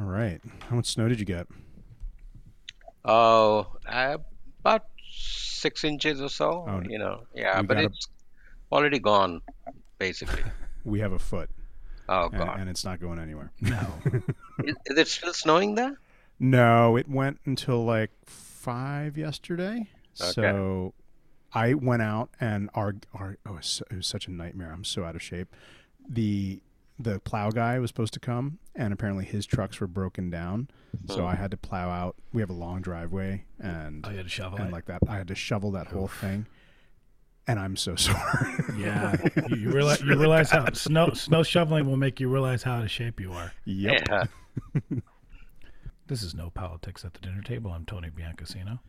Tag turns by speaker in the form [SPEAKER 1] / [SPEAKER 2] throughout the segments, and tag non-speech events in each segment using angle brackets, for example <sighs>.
[SPEAKER 1] All right. How much snow did you get?
[SPEAKER 2] Oh, uh, about six inches or so.
[SPEAKER 1] Oh,
[SPEAKER 2] you know, yeah,
[SPEAKER 1] we
[SPEAKER 2] but
[SPEAKER 1] got a-
[SPEAKER 2] it's already gone, basically. <laughs>
[SPEAKER 1] We have a foot,
[SPEAKER 2] Oh
[SPEAKER 1] and,
[SPEAKER 2] God,
[SPEAKER 1] and it's not going anywhere.
[SPEAKER 3] No. <laughs>
[SPEAKER 2] is, is it still snowing there?
[SPEAKER 1] No, it went until like five yesterday. Okay. So I went out and our our oh, it was, so- it was such a nightmare. I'm so out of shape. The the plow guy was supposed to come, and apparently his trucks were broken down. So
[SPEAKER 2] Oh.
[SPEAKER 1] I had to plow out. We have a long driveway, and
[SPEAKER 3] I had to shovel
[SPEAKER 1] and
[SPEAKER 3] it.
[SPEAKER 1] like that, I had to shovel that whole thing. And I'm so <laughs> sorry.
[SPEAKER 3] yeah, you, you realize you realize how snow snow shoveling will make you realize how out of shape you are.
[SPEAKER 1] yep.
[SPEAKER 2] Yeah. <laughs>
[SPEAKER 3] This is no politics at the dinner table. I'm Tony Biancasino.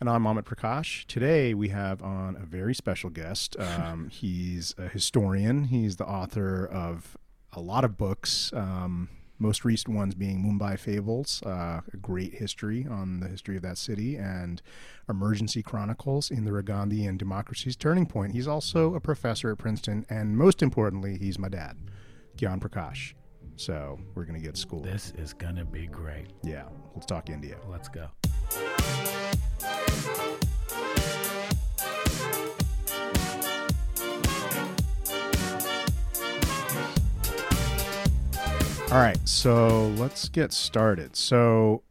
[SPEAKER 1] And I'm Amit Prakash. Today we have on a very special guest. <laughs> Um, he's a historian. He's the author of a lot of books. Um, most recent ones being Mumbai Fables, uh, a great history on the history of that city, and Emergency Chronicles, Indira Gandhi and Democracy's Turning Point. He's also a professor at Princeton, and most importantly, he's my dad, Gyan Prakash. So we're gonna get schooled.
[SPEAKER 3] This is gonna be great.
[SPEAKER 1] Yeah, let's talk India.
[SPEAKER 3] Let's go.
[SPEAKER 1] All right, so let's get started. So,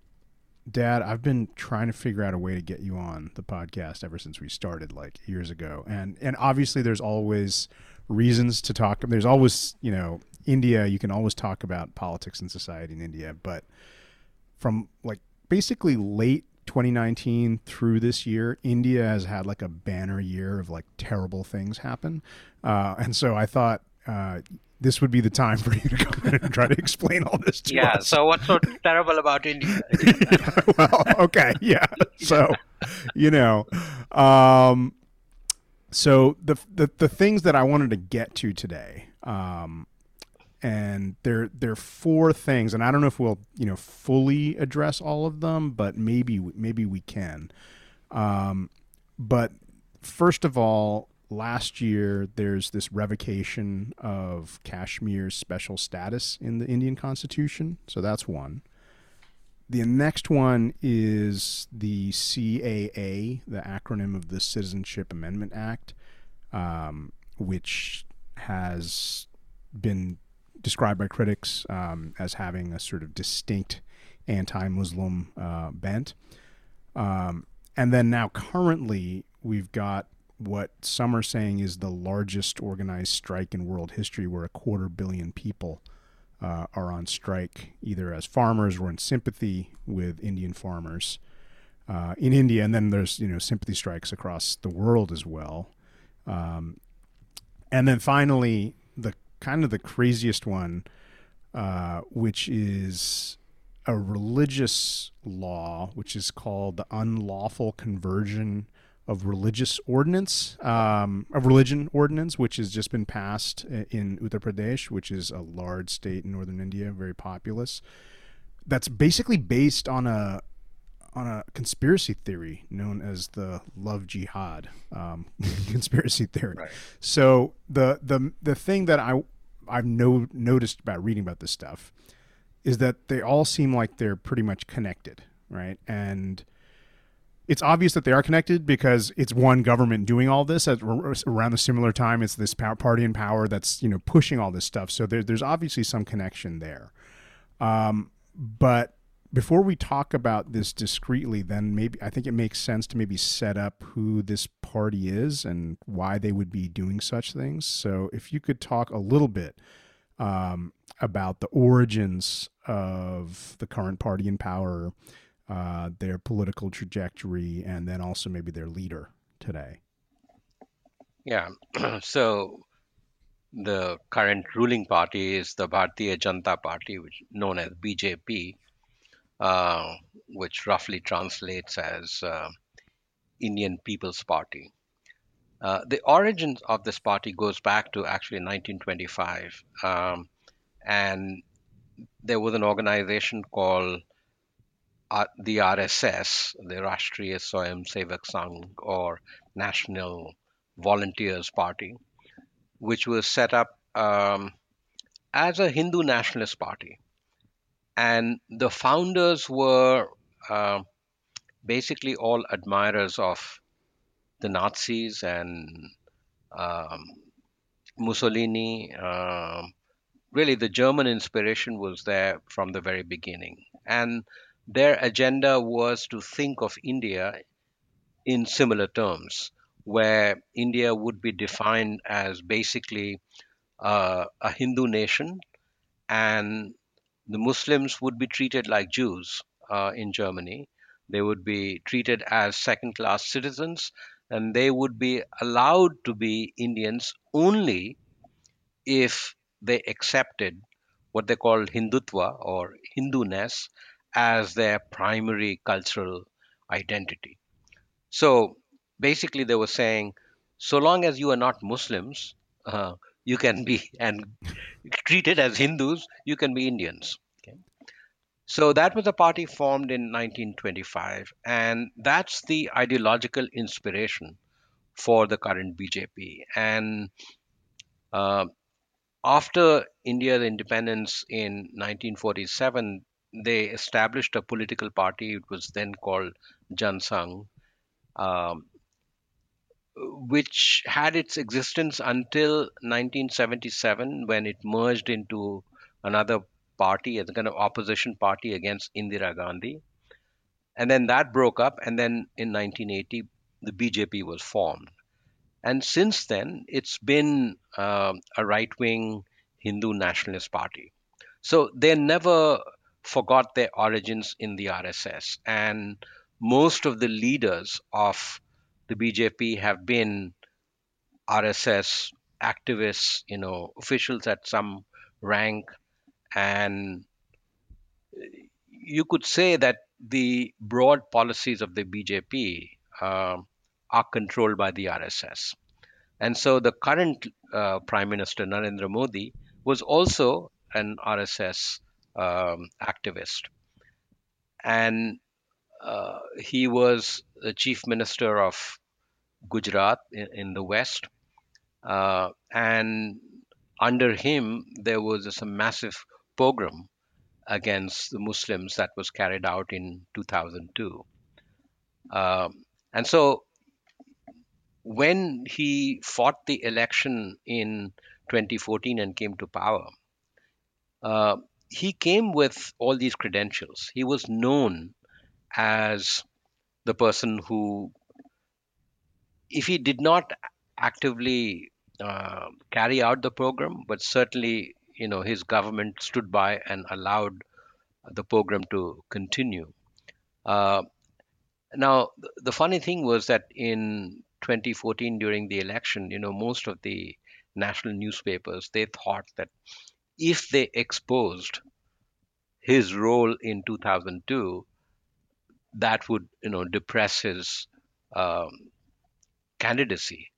[SPEAKER 1] Dad, I've been trying to figure out a way to get you on the podcast ever since we started, like years ago, and and obviously there's always reasons to talk. There's always, you know, India. You can always talk about politics and society in India, but from like basically late 2019 through this year, India has had like a banner year of like terrible things happen, uh, and so I thought. Uh, this would be the time for you to come in and try to explain all this to me.
[SPEAKER 2] Yeah.
[SPEAKER 1] us.
[SPEAKER 2] So what's so terrible about India? <laughs>
[SPEAKER 1] well, okay, yeah. So, you know, um, so the, the the things that I wanted to get to today, um, and there there are four things, and I don't know if we'll you know fully address all of them, but maybe maybe we can. Um, but first of all, last year there's this revocation of Kashmir's special status in the Indian Constitution, so that's one. The next one is the CAA, the acronym of the Citizenship Amendment Act, um, which has been described by critics um, as having a sort of distinct anti Muslim uh, bent. Um, and then now, currently, we've got what some are saying is the largest organized strike in world history, where a quarter billion people uh, are on strike, either as farmers or in sympathy with Indian farmers uh, in India. And then there's you know sympathy strikes across the world as well. Um, and then finally, the kind of the craziest one, uh, which is a religious law, which is called the unlawful conversion of religious ordinance, um, of religion ordinance, which has just been passed in Uttar Pradesh, which is a large state in northern India, very populous. That's basically based on a on a conspiracy theory known as the love jihad um, <laughs> conspiracy theory.
[SPEAKER 2] Right.
[SPEAKER 1] So the the the thing that I I've no, noticed about reading about this stuff is that they all seem like they're pretty much connected, right? And it's obvious that they are connected because it's one government doing all this at around a similar time. It's this party in power that's you know pushing all this stuff. So there, there's obviously some connection there. Um, but before we talk about this discretely, then maybe I think it makes sense to maybe set up who this party is and why they would be doing such things. So if you could talk a little bit um, about the origins of the current party in power, uh, their political trajectory, and then also maybe their leader today.
[SPEAKER 2] Yeah. <clears throat> so the current ruling party is the Bharatiya Janata Party, which known as BJP, uh, which roughly translates as uh, Indian People's Party. Uh, the origins of this party goes back to actually 1925, um, and there was an organization called the RSS, the Rashtriya Swayam Sevak Sangh, or National Volunteers Party, which was set up um, as a Hindu nationalist party. and the founders were uh, basically all admirers of the Nazis and um, Mussolini. Um really, the German inspiration was there from the very beginning, and their agenda was to think of India in similar terms, where India would be defined as basically uh, a Hindu nation and the Muslims would be treated like Jews uh, in Germany. They would be treated as second class citizens and they would be allowed to be Indians only if they accepted what they called Hindutva or Hinduness as their primary cultural identity. So basically, they were saying, so long as you are not Muslims, uh, you can be <laughs> and treated as Hindus, you can be Indians. Okay? So that was a party formed in 1925, and that's the ideological inspiration for the current BJP. And uh, after India's independence in 1947, they established a political party. It was then called Jan Sangh, um, which had its existence until 1977 when it merged into another party as a kind of opposition party against Indira Gandhi. And then that broke up, and then in 1980, the BJP was formed. And since then, it's been uh, a right wing Hindu nationalist party. So they never forgot their origins in the RSS. And most of the leaders of the BJP have been RSS activists, you know, officials at some rank, and you could say that the broad policies of the BJP uh, are controlled by the RSS. And so the current uh, Prime Minister Narendra Modi was also an RSS um, activist. And uh, he was the chief minister of Gujarat in, in the west. Uh, and under him, there was a massive pogrom against the Muslims that was carried out in 2002. Um, and so when he fought the election in 2014 and came to power, uh, he came with all these credentials. He was known as the person who, if he did not actively uh, carry out the pogrom, but certainly, you know, his government stood by and allowed the pogrom to continue. Uh, now, the funny thing was that in 2014, during the election, you know, most of the national newspapers they thought that if they exposed his role in 2002, that would you know depress his um, candidacy.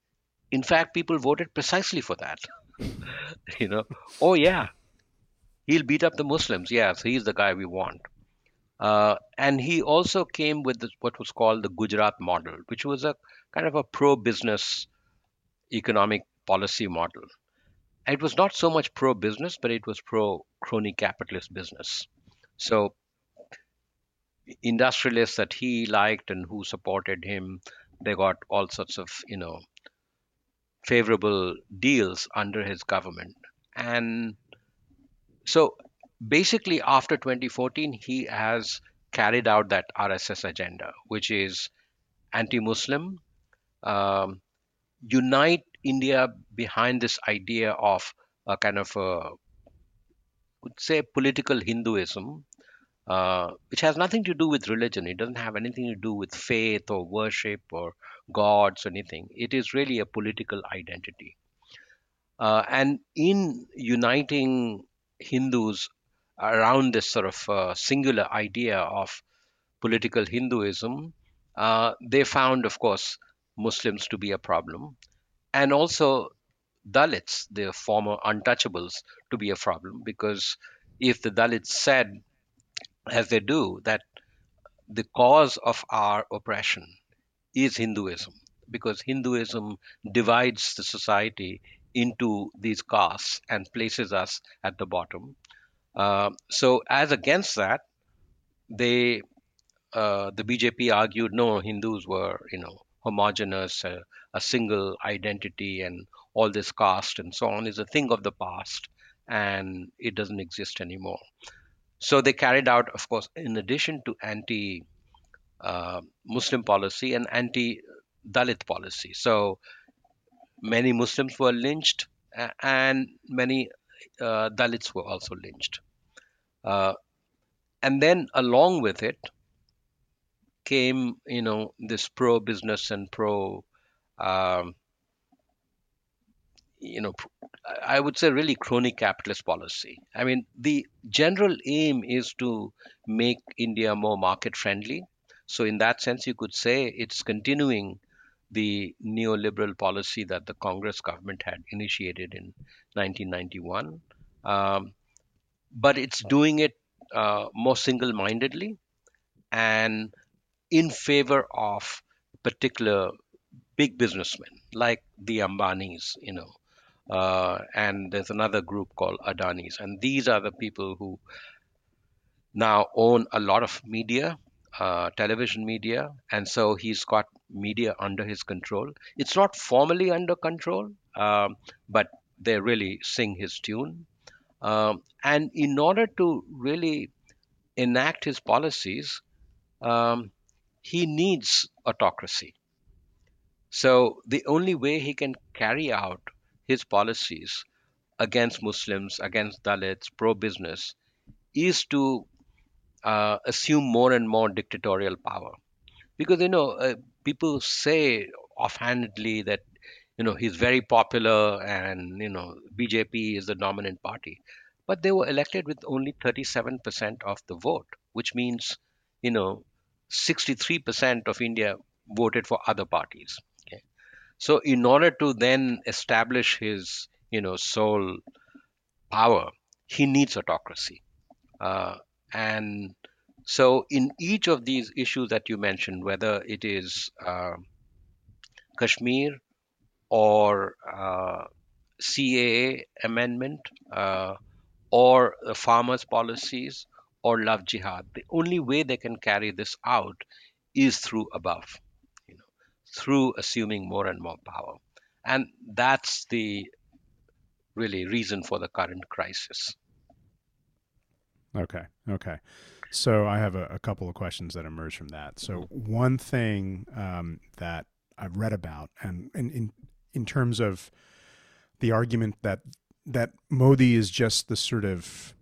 [SPEAKER 2] In fact, people voted precisely for that. <laughs> you know, oh yeah, he'll beat up the Muslims. Yes, he's the guy we want. Uh, and he also came with this, what was called the Gujarat model, which was a kind of a pro-business economic policy model. It was not so much pro-business, but it was pro-crony capitalist business. So industrialists that he liked and who supported him, they got all sorts of, you know, favorable deals under his government. And so basically, after 2014, he has carried out that RSS agenda, which is anti Muslim, um, unite India behind this idea of a kind of a, would say, political Hinduism, uh, which has nothing to do with religion. It doesn't have anything to do with faith or worship or gods or anything. It is really a political identity. Uh, and in uniting Hindus around this sort of uh, singular idea of political Hinduism, uh, they found, of course, Muslims to be a problem, and also Dalits, the former untouchables, to be a problem because if the Dalits said as they do, that the cause of our oppression is Hinduism, because Hinduism divides the society into these castes and places us at the bottom. Uh, so as against that, they uh, the BJP argued no, Hindus were you know homogenous, a, a single identity, and all this caste and so on is a thing of the past, and it doesn't exist anymore. So they carried out, of course, in addition to anti uh, Muslim policy and anti Dalit policy. So many Muslims were lynched and many uh, Dalits were also lynched. Uh, and then along with it came, you know, this pro business and pro, um, you know, I would say really crony capitalist policy. I mean, the general aim is to make India more market friendly. So, in that sense, you could say it's continuing the neoliberal policy that the Congress government had initiated in 1991. Um, but it's doing it uh, more single mindedly and in favor of particular big businessmen like the Ambanis, you know, uh, and there's another group called Adanis, and these are the people who now own a lot of media, uh, television media, and so he's got media under his control. It's not formally under control, um, but they really sing his tune. Um, and in order to really enact his policies, um, he needs autocracy. So the only way he can carry out his policies against Muslims, against Dalits, pro business, is to uh, assume more and more dictatorial power. Because, you know, uh, people say offhandedly that, you know, he's very popular and, you know, BJP is the dominant party. But they were elected with only 37% of the vote, which means, you know, 63% of India voted for other parties. So in order to then establish his, you know, sole power, he needs autocracy. Uh, and so in each of these issues that you mentioned, whether it is uh, Kashmir or uh, CAA amendment uh, or the farmers' policies or love jihad, the only way they can carry this out is through above you know, through assuming more and more power. And that's the really reason for the current crisis.
[SPEAKER 1] Okay. Okay. So I have a, a couple of questions that emerge from that. So one thing um, that I've read about, and, and in in terms of the argument that that Modi is just the sort of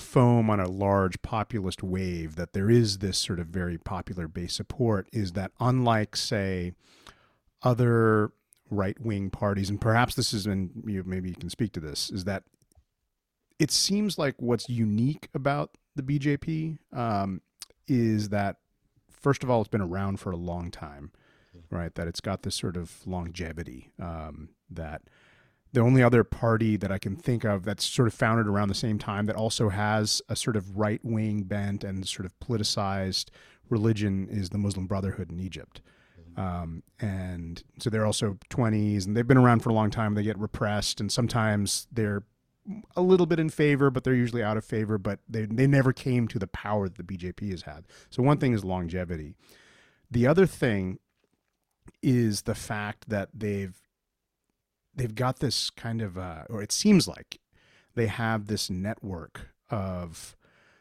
[SPEAKER 1] foam on a large populist wave that there is this sort of very popular base support is that unlike say other right wing parties and perhaps this is and you maybe you can speak to this is that it seems like what's unique about the BJP um, is that first of all it's been around for a long time right? That it's got this sort of longevity um, that the only other party that I can think of that's sort of founded around the same time that also has a sort of right wing bent and sort of politicized religion is the Muslim Brotherhood in Egypt. Um, and so they're also 20s and they've been around for a long time. They get repressed and sometimes they're a little bit in favor, but they're usually out of favor. But they, they never came to the power that the BJP has had. So one thing is longevity. The other thing is the fact that they've they've got this kind of, uh, or it seems like they have this network of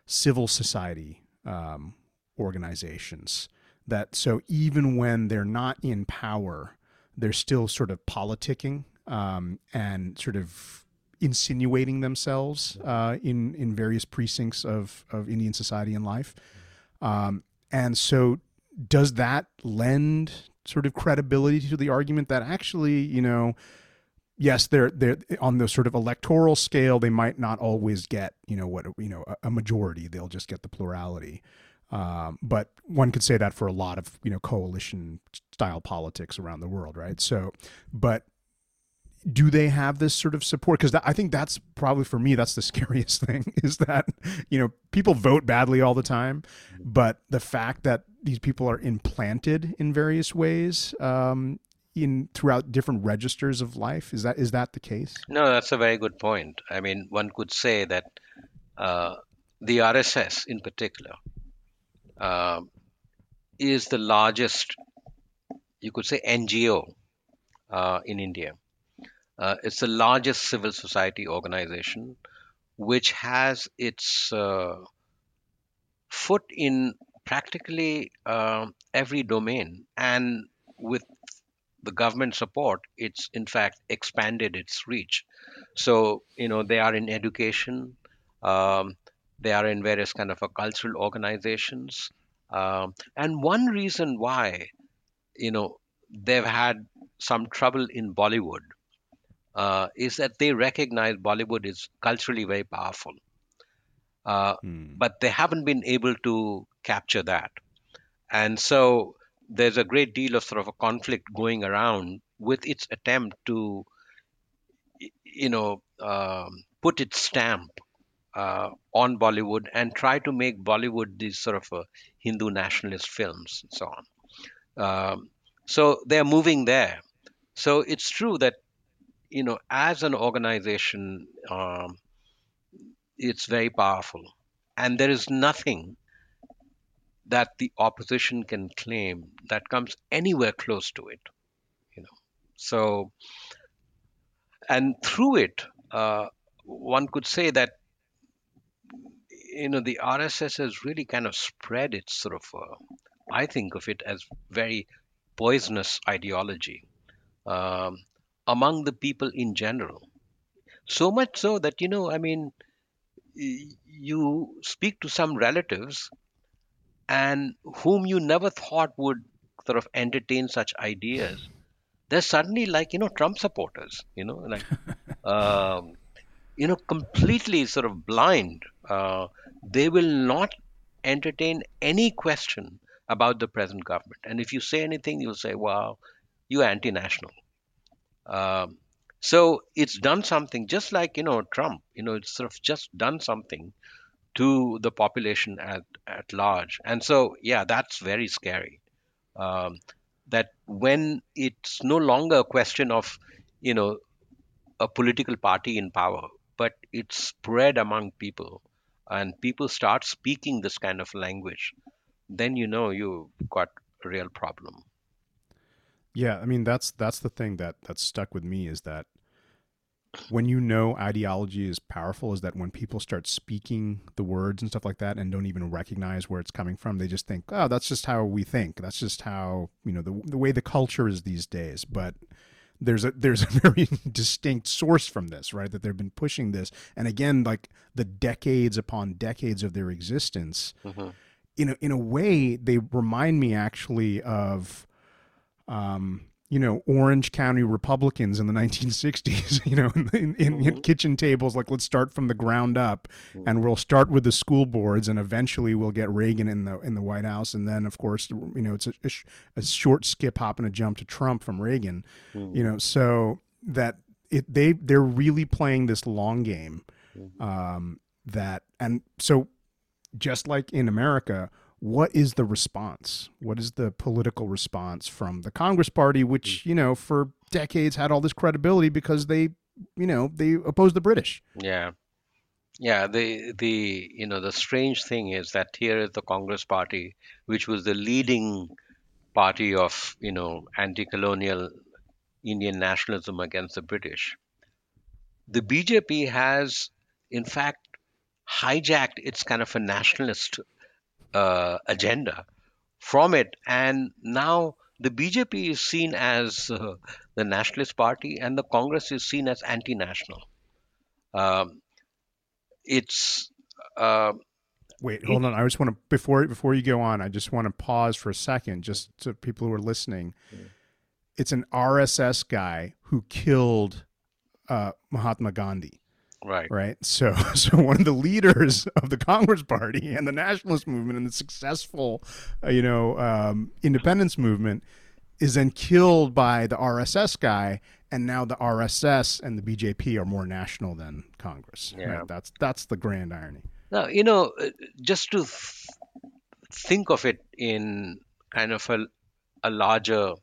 [SPEAKER 1] civil society um, organizations that so even when they're not in power, they're still sort of politicking um, and sort of insinuating themselves uh, in in various precincts of of Indian society and life. Um, and so, does that lend sort of credibility to the argument that actually, you know, yes, they're they're on the sort of electoral scale. They might not always get you know what you know a, majority. They'll just get the plurality. Um, but one could say that for a lot of you know coalition style politics around the world, right? So, but do they have this sort of support? Because I think that's probably for me that's the <laughs> scariest thing is that you know people vote badly all the time, but the fact that these people are implanted in various ways um, in throughout different registers of life? Is that is that the case?
[SPEAKER 2] No, that's a very good point. I mean, one could say that uh, the RSS in particular uh, is the largest, you could say, NGO uh, in India. Uh, it's the largest civil society organization which has its uh, foot in practically uh, every domain. And with the government support, it's in fact expanded its reach. So, you know, they are in education, um, they are in various kind of a cultural organizations. Um, and one reason why, you know, they've had some trouble in Bollywood uh, is that they recognize Bollywood is culturally very powerful. Uh,
[SPEAKER 1] Hmm.
[SPEAKER 2] but they haven't been able to capture that. And so there's a great deal of sort of a conflict going around with its attempt to, you know, um, put its stamp uh, on Bollywood and try to make Bollywood these sort of uh, Hindu nationalist films and so on. Um, so they're moving there. So it's true that, you know, as an organization, um, it's very powerful. And there is nothing that the opposition can claim that comes anywhere close to it you know. So and through it uh, one could say that you know the rss has really kind of spread its sort of uh, i think of it as very poisonous ideology um, among the people in general. So much so that you know i mean you speak to some relatives and whom you never thought would sort of entertain such ideas they're suddenly like you know trump supporters you know like <laughs> um, you know completely sort of blind. Uh, they will not entertain any question about the present government. And if you say anything you'll say wow you're anti-national. Um, so it's done something just like you know trump you know it's sort of just done something to the population at, at large. And so, yeah, that's very scary. Um, that when it's no longer a question of, you know, a political party in power, but it's spread among people and people start speaking this kind of language, then you know you've got a real problem.
[SPEAKER 1] Yeah, I mean that's that's the thing that that's stuck with me is that when you know ideology is powerful is that when people start speaking the words and stuff like that and don't even recognize where it's coming from, they just think, "Oh, that's just how we think. That's just how, you know, the the way the culture is these days." But there's a <laughs> there's a very distinct source from this, right? That they've been pushing this. And again, like the decades upon decades of their existence,
[SPEAKER 2] Mhm.
[SPEAKER 1] in a, in a way, they remind me actually of, um, you know, Orange County Republicans in the 1960s. <laughs> You know, in, in, in mm-hmm. kitchen tables, like let's start from the ground up, mm. and we'll start with the school boards, and eventually we'll get Reagan in the in the White House, and then of course, you know, it's a, a, sh- a short skip, hop, and a jump to Trump from Reagan. Mm. You know, so that it they they're really playing this long game. Mm. Um, that and so just like in America, what is the response? What is the political response from the Congress Party, which mm. you know for decades had all this credibility because they, you know, they opposed the British.
[SPEAKER 2] Yeah. Yeah, the the you know the strange thing is that here is the Congress Party, which was the leading party of you know anti-colonial Indian nationalism against the British. The BJP has, in fact, hijacked its kind of a nationalist uh, agenda from it, and now the BJP is seen as uh, the nationalist party, and the Congress is seen as anti-national. Um, it's uh,
[SPEAKER 1] Wait, hold on. I just want to before before you go on, I just want to pause for a second, just to people who are listening. It's an RSS guy who killed uh, Mahatma Gandhi.
[SPEAKER 2] Right.
[SPEAKER 1] right? So, <laughs> so one of the leaders of the Congress Party and the nationalist movement and the successful, uh, you know, um, independence movement is then killed by the RSS guy, and now the RSS and the BJP are more national than Congress.
[SPEAKER 2] Yeah.
[SPEAKER 1] Right? That's that's the grand irony.
[SPEAKER 2] Now, you know, uh, just to th- think of it in kind of a, a larger,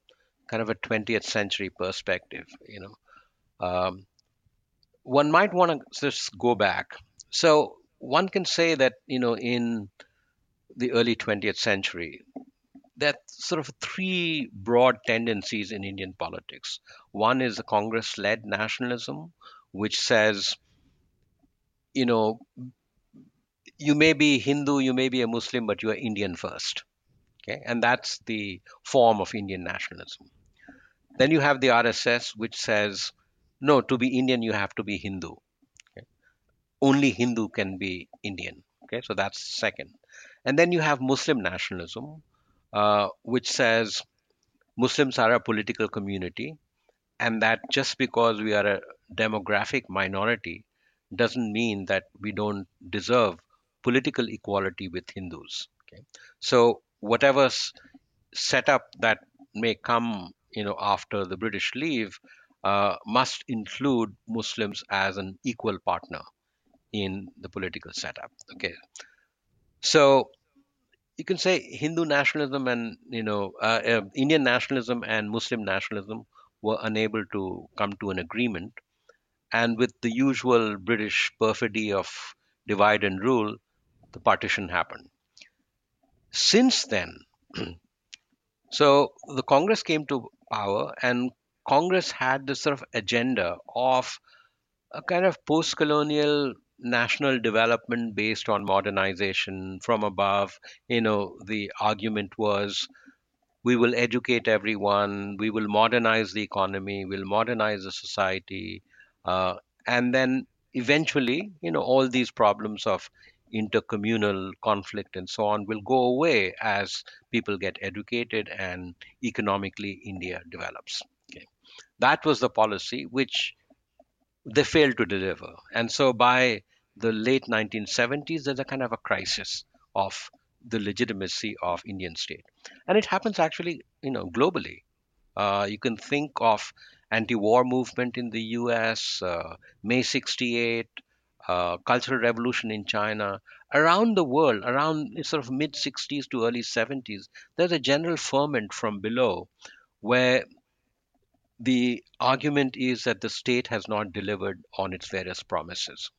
[SPEAKER 2] kind of a 20th century perspective, you know, um, one might want to just go back. So, one can say that you know in the early 20th century are sort of three broad tendencies in Indian politics. One is the Congress led nationalism, which says, you know, you may be Hindu, you may be a Muslim, but you are Indian first. Okay, and that's the form of Indian nationalism. Then you have the RSS, which says, no, to be Indian, you have to be Hindu. Okay? Only Hindu can be Indian. Okay, so that's second. And then you have Muslim nationalism, uh, which says Muslims are a political community, and that just because we are a demographic minority doesn't mean that we don't deserve political equality with Hindus. Okay? So whatever setup that may come, you know, after the British leave, uh, must include Muslims as an equal partner in the political setup. Okay, so you can say Hindu nationalism and you know uh, uh, Indian nationalism and Muslim nationalism were unable to come to an agreement, and with the usual British perfidy of divide and rule, the partition happened. Since then, <clears throat> so the Congress came to power, and Congress had this sort of agenda of a kind of post-colonial national development based on modernization from above. You know, the argument was we will educate everyone, we will modernize the economy, we'll modernize the society, uh, and then eventually, you know, all these problems of intercommunal conflict and so on will go away as people get educated and economically India develops. That was the policy which they failed to deliver. And so by the late 1970s, there's a kind of a crisis of the legitimacy of Indian state. And it happens actually, you know, globally. Uh, you can think of anti-war movement in the U.S., uh, May 68, uh, Cultural Revolution in China. Around the world, around sort of mid 60s to early 70s, there's a general ferment from below where the argument is that the state has not delivered on its various promises.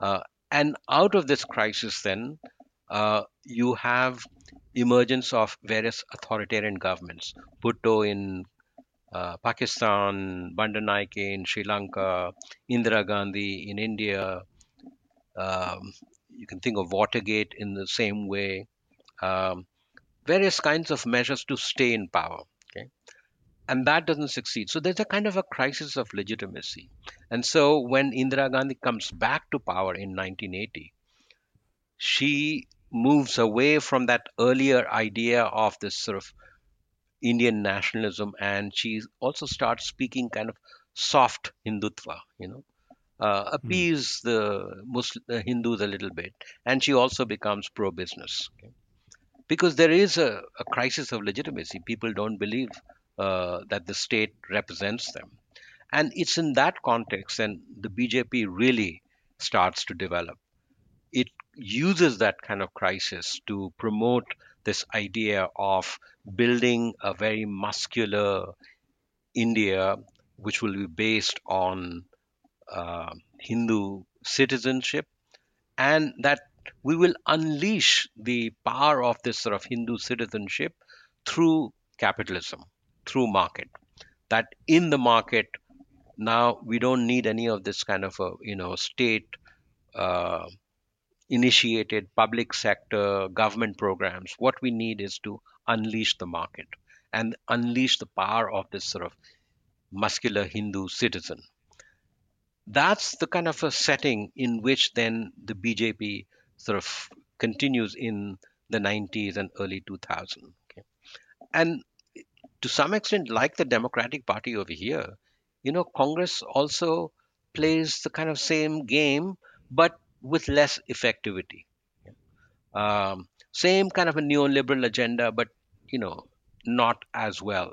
[SPEAKER 2] Uh, and out of this crisis, then, uh, you have emergence of various authoritarian governments. Bhutto in uh, Pakistan, Bandaranaike in Sri Lanka, Indira Gandhi in India. Um, you can think of Watergate in the same way. Um, various kinds of measures to stay in power. Okay? And that doesn't succeed. So there's a kind of a crisis of legitimacy. And so when Indira Gandhi comes back to power in 1980, she moves away from that earlier idea of this sort of Indian nationalism and she also starts speaking kind of soft Hindutva, you know, uh, appease mm. the Muslim the Hindus a little bit. And she also becomes pro business. Okay? Because there is a, a crisis of legitimacy. People don't believe uh, that the state represents them. And it's in that context and the BJP really starts to develop. It uses that kind of crisis to promote this idea of building a very muscular India, which will be based on uh, Hindu citizenship, and that we will unleash the power of this sort of Hindu citizenship through capitalism through market. That in the market now we don't need any of this kind of a you know state uh, initiated public sector government programs. What we need is to unleash the market and unleash the power of this sort of muscular hindu citizen. That's the kind of a setting in which then the bjp sort of continues in the 90s and early 2000s okay? and to some extent, like the Democratic Party over here, you know, Congress also plays the kind of same game, but with less effectivity. Um, same kind of a neoliberal agenda, but you know, not as well.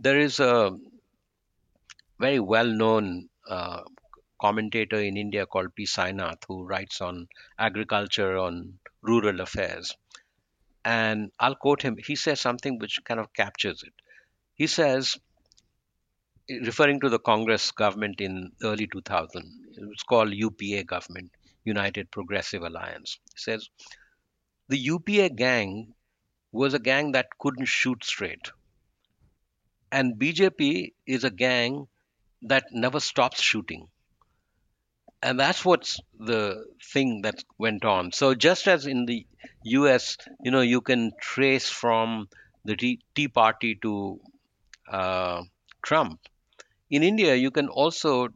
[SPEAKER 2] There is a very well-known uh, commentator in India called P. Sainath who writes on agriculture, on rural affairs, and I'll quote him. He says something which kind of captures it. He says, referring to the Congress government in early 2000, it was called UPA government, United Progressive Alliance. He says the UPA gang was a gang that couldn't shoot straight. And BJP is a gang that never stops shooting. And that's what's the thing that went on. So just as in the US, you know, you can trace from the Tea, Party to uh, Trump, in India, you can also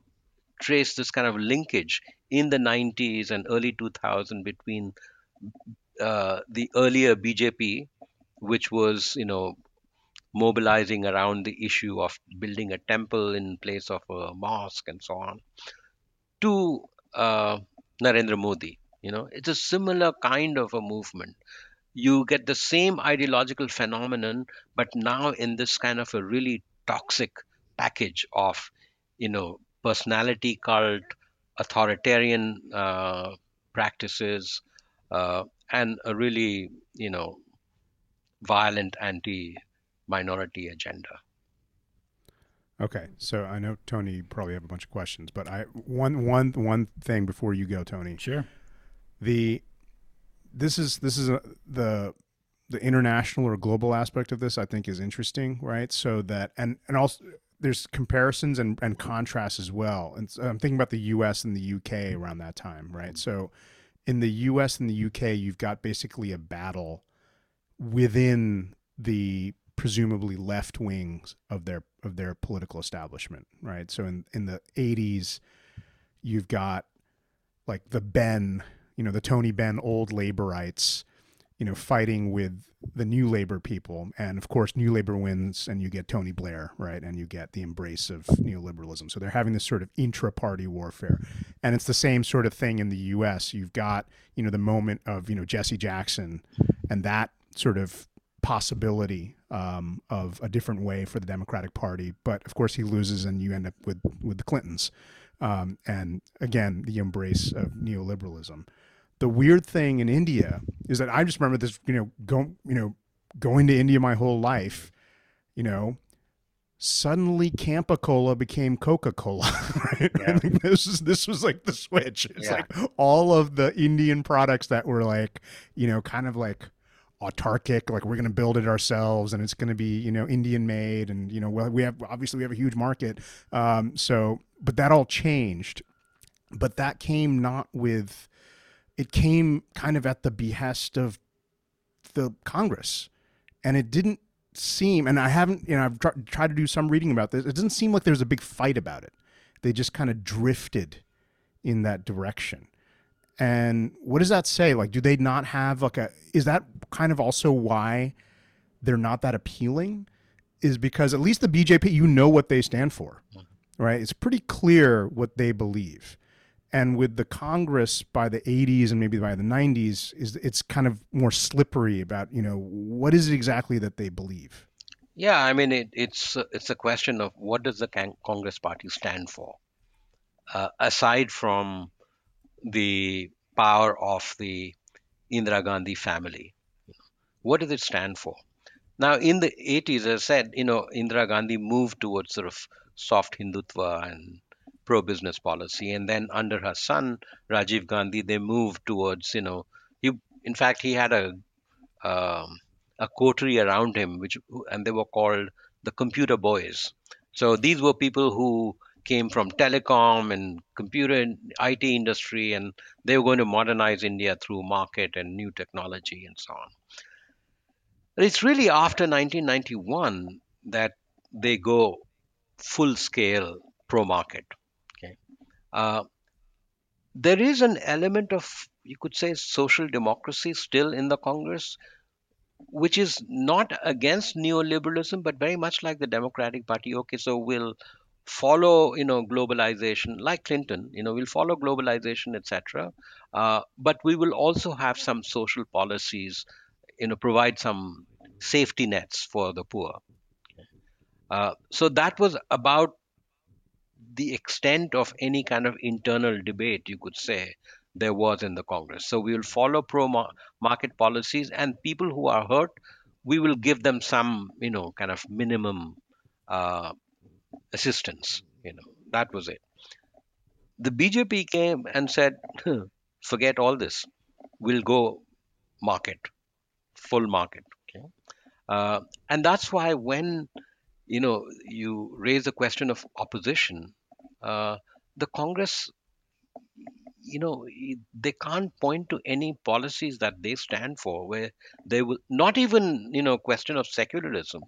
[SPEAKER 2] trace this kind of linkage in the 90s and early 2000 between uh, the earlier BJP, which was, you know, mobilizing around the issue of building a temple in place of a mosque and so on, to uh, Narendra Modi. You know, it's a similar kind of a movement. You get the same ideological phenomenon, but now in this kind of a really toxic package of, you know, personality cult, authoritarian uh, practices, uh, and a really, you know, violent anti-minority agenda.
[SPEAKER 1] Okay, so I know Tony probably have a bunch of questions, but I one one one thing before you go, Tony.
[SPEAKER 3] Sure.
[SPEAKER 1] The this is this is a, the the international or global aspect of this I think is interesting, right? So that and and also there's comparisons and, and contrasts as well. And so I'm thinking about the U.S. and the U.K. around that time, right? So in the U.S. and the U.K., you've got basically a battle within the presumably left wings of their of their political establishment, right? So in in the 80s, you've got like the Benn, you know, the Tony Benn old laborites, you know, fighting with the New Labor people, and of course, New Labor wins, and you get Tony Blair, right, and you get the embrace of neoliberalism. So they're having this sort of intra-party warfare, and it's the same sort of thing in the U.S. You've got you know the moment of you know Jesse Jackson, and that sort of possibility um, of a different way for the Democratic Party. But of course, he loses, and you end up with with the Clintons, um, and again, the embrace of neoliberalism. The weird thing in India is that I just remember this, you know, going, you know, going to India my whole life, you know. Suddenly, Campa Cola became Coca Cola. <laughs> Right?
[SPEAKER 2] Yeah.
[SPEAKER 1] Like, this is this was like the switch. It's
[SPEAKER 2] Yeah.
[SPEAKER 1] like all of the Indian products that were like, you know, kind of like autarkic like we're going to build it ourselves and it's going to be you know indian made and you know well we have obviously we have a huge market. Um, so but that all changed. But that came not with it came kind of at the behest of the congress. And it didn't seem and i haven't you know i've tr- tried to do some reading about this it doesn't seem like there's a big fight about it. They just kind of drifted in that direction and what does that say? Like, do they not have like a? Is that kind of also why they're not that appealing? Is because at least the BJP, you know what they stand for, right? It's pretty clear what they believe. And with the Congress by the 80s and maybe by the 90s, is it's kind of more slippery about you know what is it exactly that they believe.
[SPEAKER 2] Yeah, I mean, it, it's it's a question of what does the Congress Party stand for, uh, aside from the power of the Indira Gandhi family. What does it stand for? Now, in the 80s, as I said, you know, Indira Gandhi moved towards sort of soft Hindutva and pro-business policy, and then under her son Rajiv Gandhi, they moved towards, you know, he in fact he had a um, a coterie around him, which and they were called the computer boys. So these were people who came from telecom and computer and IT industry, and they were going to modernize India through market and new technology and so on. But it's really after 1991 that they go full scale pro market. Okay, uh, there is an element of you could say social democracy still in the Congress, which is not against neoliberalism, but very much like the Democratic Party. Okay, so we'll follow you know globalization like clinton you know we'll follow globalization etc uh, but we will also have some social policies you know provide some safety nets for the poor. Uh, so that was about the extent of any kind of internal debate you could say there was in the congress. So we will follow pro market policies and people who are hurt we will give them some you know kind of minimum uh, assistance you know that was it the bjp came and said forget all this. We'll go market, full market. Okay, uh, and that's why when you know you raise the question of opposition, uh, the Congress, you know, they can't point to any policies that they stand for where they will not even you know question of secularism.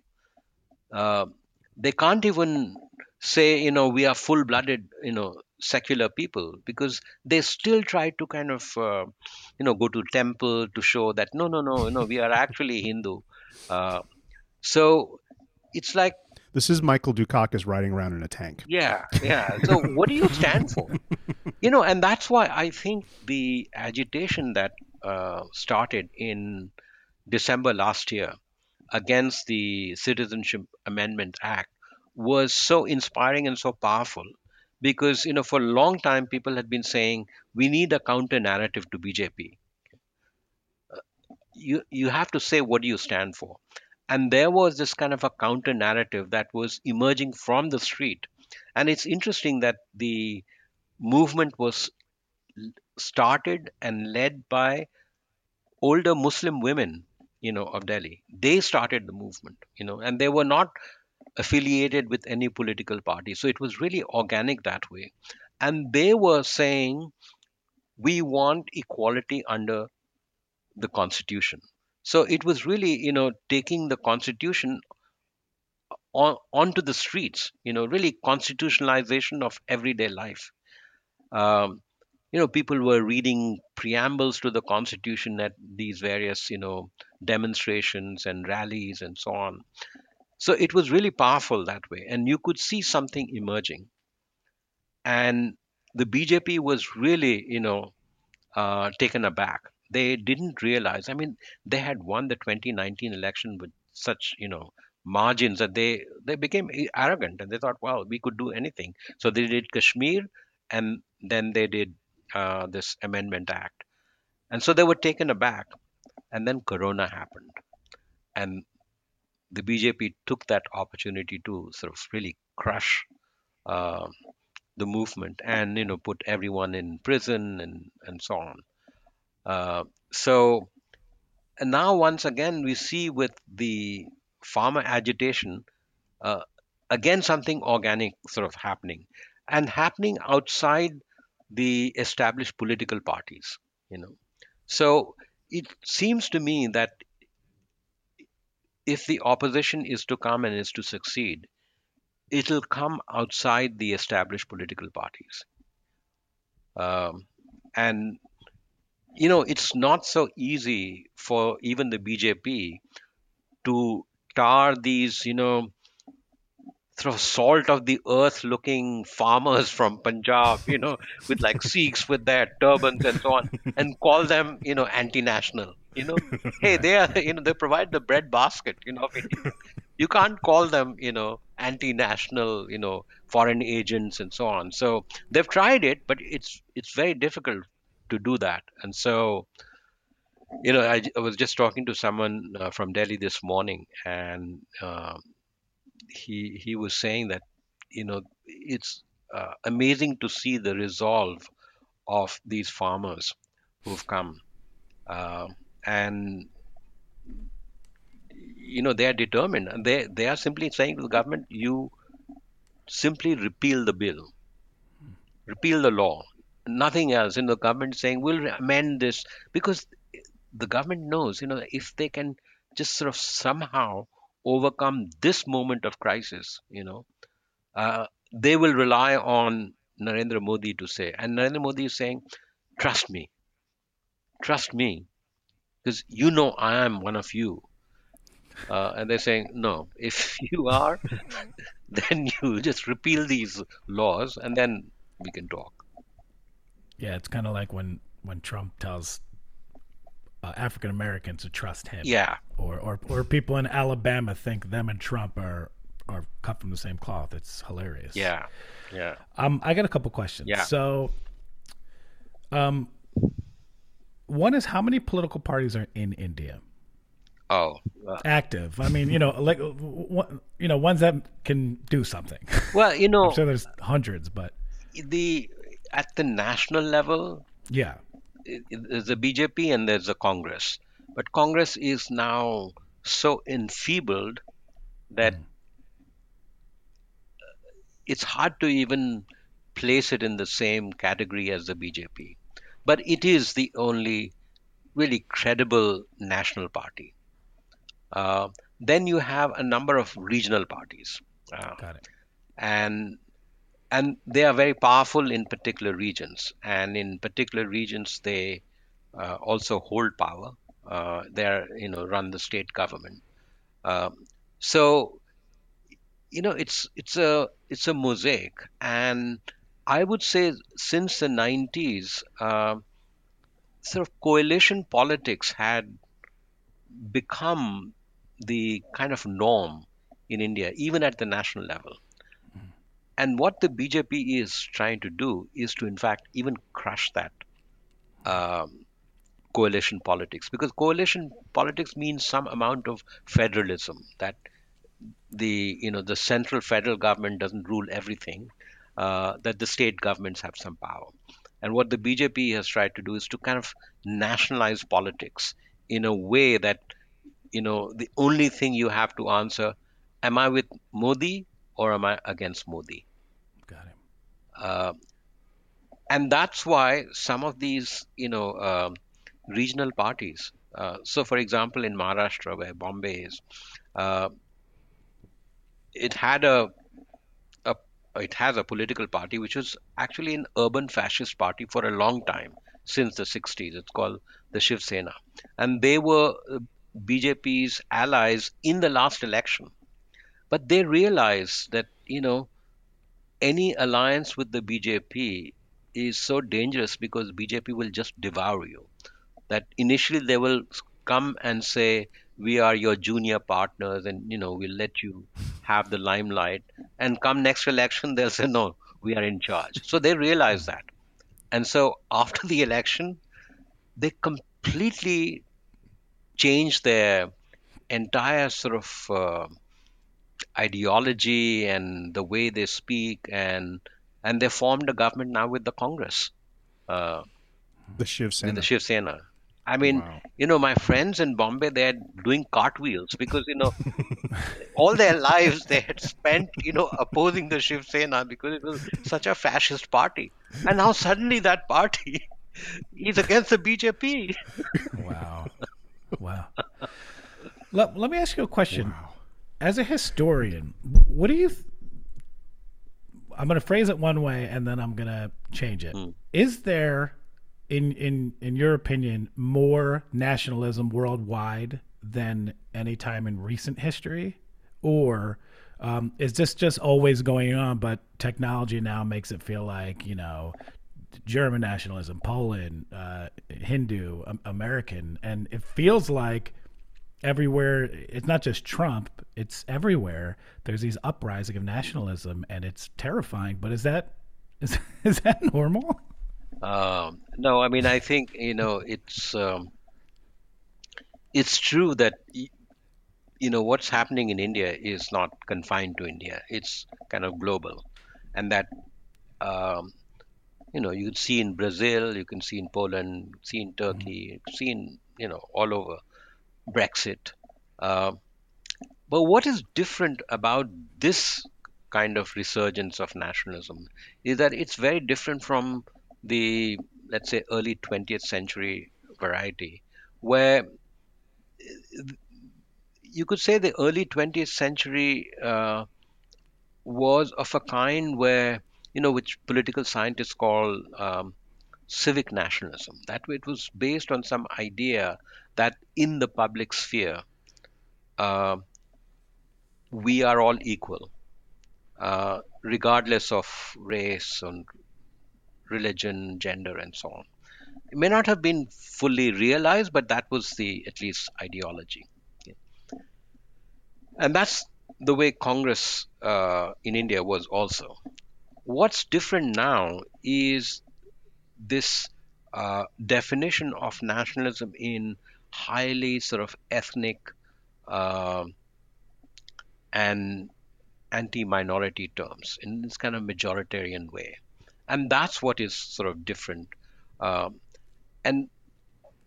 [SPEAKER 2] Uh, they can't even say you know we are full-blooded you know secular people because they still try to kind of uh, you know go to temple to show that no no no no we are actually hindu. Uh, so it's like
[SPEAKER 1] This is Michael Dukakis riding around in a tank.
[SPEAKER 2] yeah yeah. So what do you stand for? <laughs> You know and that's why i think the agitation that uh, started in december last year against the citizenship amendment act was so inspiring and so powerful because you know for a long time people had been saying we need a counter narrative to bjp uh, you you have to say what do you stand for. And there was this kind of a counter narrative that was emerging from the street. And it's interesting that the movement was started and led by older muslim women you know of delhi. They started the movement you know and they were not affiliated with any political party. So it was really organic that way. And they were saying we want equality under the constitution. So it was really you know taking the constitution on, onto the streets you know really constitutionalization of everyday life. Um, you know people were reading preambles to the constitution at these various you know demonstrations and rallies and so on. So it was really powerful that way and you could see something emerging. And the bjp was really you know uh, taken aback. They didn't realize i mean they had won the 2019 election with such you know margins that they they became arrogant and they thought well we could do anything. So they did kashmir and then they did uh, this amendment act. And so they were taken aback and then corona happened. And the bjp took that opportunity to sort of really crush uh, the movement and you know put everyone in prison and and so on. Uh, so and now once again we see with the farmer agitation uh, again something organic sort of happening and happening outside the established political parties you know. So it seems to me that if the opposition is to come and is to succeed it'll come outside the established political parties. Um, and you know it's not so easy for even the bjp to tar these you know of salt of the earth looking farmers from punjab you know with like sikhs with their turbans and so on and call them you know anti-national you know. Hey they are you know they provide the bread basket you know. <laughs> You can't call them you know anti-national you know foreign agents and so on. So they've tried it but it's it's very difficult to do that. And so you know i, I was just talking to someone uh, from delhi this morning and um he he was saying that you know it's uh, amazing to see the resolve of these farmers who've come. Uh, and you know they are determined. And they they are simply saying to the government you simply repeal the bill. Repeal the law. Nothing else. In the government saying we'll amend this. Because the government knows you know if they can just sort of somehow overcome this moment of crisis you know uh, they will rely on narendra modi to say. And narendra modi is saying trust me. Trust me. Because you know i am one of you. Uh, and they're saying no. If <laughs> you are <laughs> then you just repeal these laws and then we can talk.
[SPEAKER 3] Yeah, it's kind of like when when Trump tells uh, African Americans to trust him.
[SPEAKER 2] yeah
[SPEAKER 3] Or, or or people in Alabama think them and Trump are are cut from the same cloth. It's hilarious.
[SPEAKER 2] yeah yeah
[SPEAKER 3] Um, I got a couple questions.
[SPEAKER 2] Yeah.
[SPEAKER 3] So, um, one is how many political parties are in India
[SPEAKER 2] oh uh,
[SPEAKER 3] active? I mean, you know, like you know, ones that can do something.
[SPEAKER 2] well you <laughs> know
[SPEAKER 3] I'm sure there's hundreds, but
[SPEAKER 2] the at the national level
[SPEAKER 3] yeah,
[SPEAKER 2] there's the BJP and there's the Congress, but Congress is now so enfeebled that it's hard to even place it in the same category as the BJP. But it is the only really credible national party. Uh, then you have a number of regional parties. Uh, and and they are very powerful in particular regions. And in particular regions they uh, also hold power. Uh, they are you know run the state government. Um, so you know it's it's a it's a mosaic. And i would say since the 90s uh, sort of coalition politics had become the kind of norm in india even at the national level and what the BJP is trying to do is to, in fact, even crush that um, coalition politics, because coalition politics means some amount of federalism. That the you know the central federal government doesn't rule everything. Uh, that the state governments have some power. And what the BJP has tried to do is to kind of nationalize politics in a way that you know the only thing you have to answer: Am I with Modi or am I against Modi?
[SPEAKER 3] Got it.
[SPEAKER 2] Uh, and that's why some of these, you know, um regional parties. Uh, so, for example, in Maharashtra, where Bombay is, uh, it had a, a it has a political party which was actually an urban fascist party for a long time since the 60s. It's called the Shiv Sena, and they were uh, BJP's allies in the last election. But they realize that you know any alliance with the BJP is so dangerous because BJP will just devour you. That initially they will come and say, "We are your junior partners, and you know we'll let you have the limelight." And come next election, <laughs> they'll say, "No, we are in charge." So they realize that, and so after the election, they completely changed their entire sort of uh, ideology and the way they speak and and they formed a government now with the Congress, uh,
[SPEAKER 1] The Shiv
[SPEAKER 2] with
[SPEAKER 1] Sena.
[SPEAKER 2] the Shiv Sena. I mean,
[SPEAKER 1] Wow.
[SPEAKER 2] you know, my friends in Bombay, they're doing cartwheels because, you know, <laughs> all their lives they had spent, you know, opposing the Shiv Sena because it was such a fascist party. And now suddenly that party <laughs> is against the BJP.
[SPEAKER 3] Wow. <laughs> wow. Let, let me ask you a question. As a historian, what do you. Th- I'm going to phrase it one way and then I'm going to change it. Is there, in, in, in your opinion, more nationalism worldwide than any time in recent history? Or um, is this just always going on, but technology now makes it feel like, you know, German nationalism, Poland, uh, Hindu, um, American, and it feels like everywhere. It's not just Trump; it's everywhere. There's these uprising of nationalism, and it's terrifying. But is that <laughs> is is that normal?
[SPEAKER 2] Um, no, I mean, I think you know it's um, it's true that you know what's happening in India is not confined to India. It's kind of global, and that um, you know you can see in Brazil, you can see in Poland, see in Turkey, you can see in you know all over Brexit. Um but what is different about this kind of resurgence of nationalism is that it's very different from the, let's say, early 20th century variety, where you could say the early 20th century uh, was of a kind where, you know, which political scientists call um, civic nationalism. That way it was based on some idea that in the public sphere, uh, we are all equal, uh, regardless of race and religion, gender, and so on. It may not have been fully realized, but that was the at least ideology. And that's the way Congress uh, in India was also. What's different now is this uh, definition of nationalism in highly sort of ethnic uh, and anti-minority terms in this kind of majoritarian way and that's what is sort of different um, and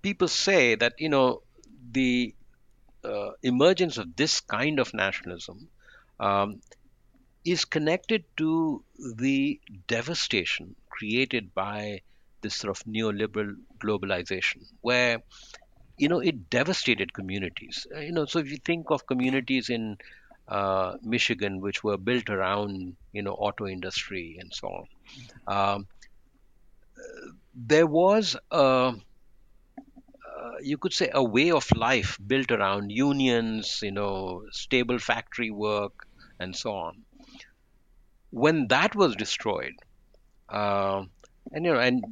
[SPEAKER 2] people say that you know the uh, emergence of this kind of nationalism um, is connected to the devastation created by this sort of neoliberal globalization, where you know it devastated communities. Uh, you know, so if you think of communities in uh, Michigan, which were built around you know auto industry and so on, um, there was a uh, you could say a way of life built around unions, you know, stable factory work, and so on. When that was destroyed, uh, and you know, and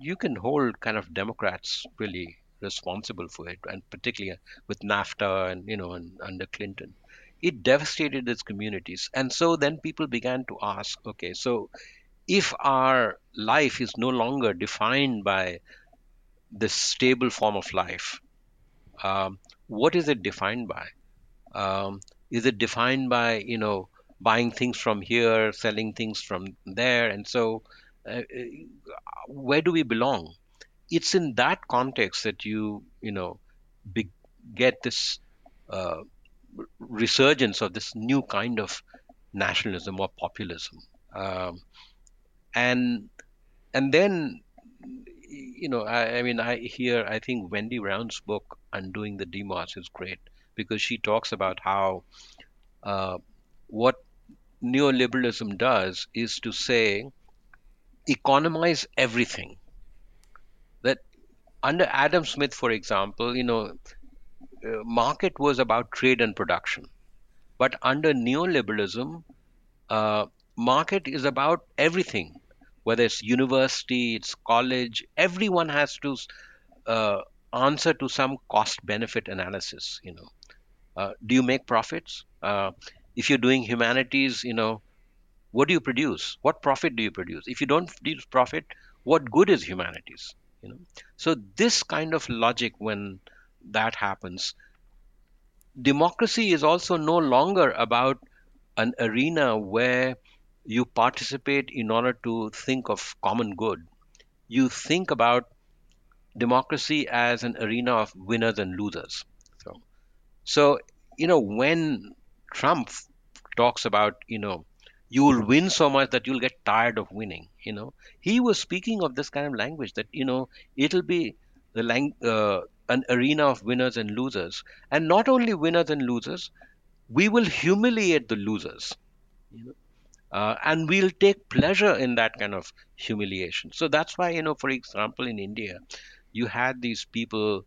[SPEAKER 2] you can hold kind of Democrats really responsible for it, and particularly with NAFTA and you know, and under Clinton, it devastated its communities, and so then people began to ask, okay, so if our life is no longer defined by this stable form of life, um, what is it defined by? Um, is it defined by you know buying things from here, selling things from there, and so uh, uh where do we belong? It's in that context that you you know be, get this uh, resurgence of this new kind of nationalism or populism, um, and and then you know, I, I mean, I hear, I think Wendy Brown's book, Undoing the Demos, is great because she talks about how uh, what neoliberalism does is to say, economize everything. That under Adam Smith, for example, you know, market was about trade and production. But under neoliberalism, uh, market is about everything whether it's university, it's college, everyone has to uh, answer to some cost benefit analysis. You know, uh, do you make profits? Uh, if you're doing humanities, you know, what do you produce? What profit do you produce? If you don't produce profit, what good is humanities? You know, so this kind of logic, when that happens, democracy is also no longer about an arena where you participate in order to think of common good. You think about democracy as an arena of winners and losers. So, so you know, when Trump talks about, you know, you will win so much that you'll get tired of winning, you know, he was speaking of this kind of language that, you know, it'll be the lang- uh, an arena of winners and losers. And not only winners and losers, we will humiliate the losers. You know? Uh, and we'll take pleasure in that kind of humiliation. So that's why, you know, for example, in India, you had these people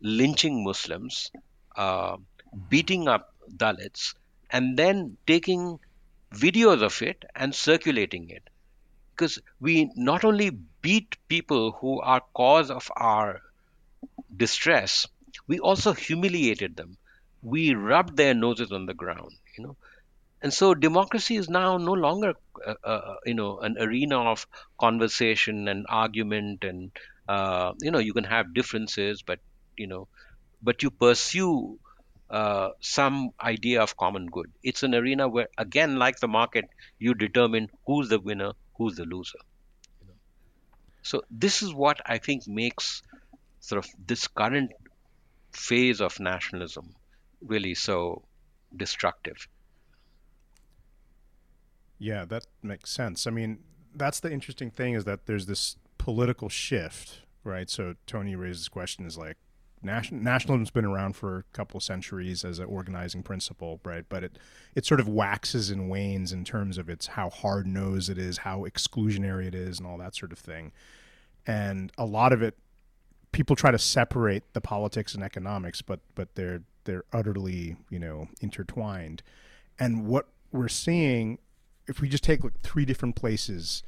[SPEAKER 2] lynching Muslims, uh, beating up Dalits, and then taking videos of it and circulating it. Because we not only beat people who are cause of our distress, we also humiliated them. We rubbed their noses on the ground, you know. And so democracy is now no longer uh, uh, you know an arena of conversation and argument and uh, you know you can have differences but you know but you pursue uh, some idea of common good. It's an arena where again like the market you determine who's the winner who's the loser. So this is what i think makes sort of this current phase of nationalism really so destructive
[SPEAKER 1] yeah, that makes sense. I mean, that's the interesting thing is that there's this political shift, right? So Tony raises question is like nation, nationalism's been around for a couple of centuries as an organizing principle, right? But it it sort of waxes and wanes in terms of its how hard nosed it is, how exclusionary it is, and all that sort of thing. And a lot of it, people try to separate the politics and economics, but but they're they're utterly you know intertwined. And what we're seeing if we just take like three different places,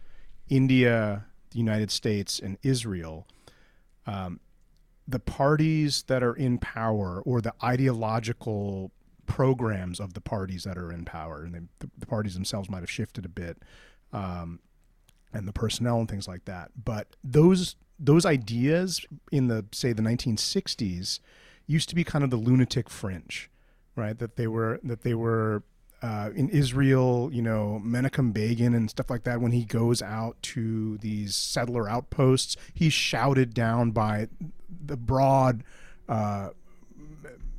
[SPEAKER 1] India, the United States, and Israel, um, the parties that are in power or the ideological programs of the parties that are in power, and the, the parties themselves might have shifted a bit, um, and the personnel and things like that. But those those ideas in the say the 1960s used to be kind of the lunatic fringe, right? That they were that they were uh, in Israel, you know, Menachem Begin and stuff like that, when he goes out to these settler outposts, he's shouted down by the broad uh,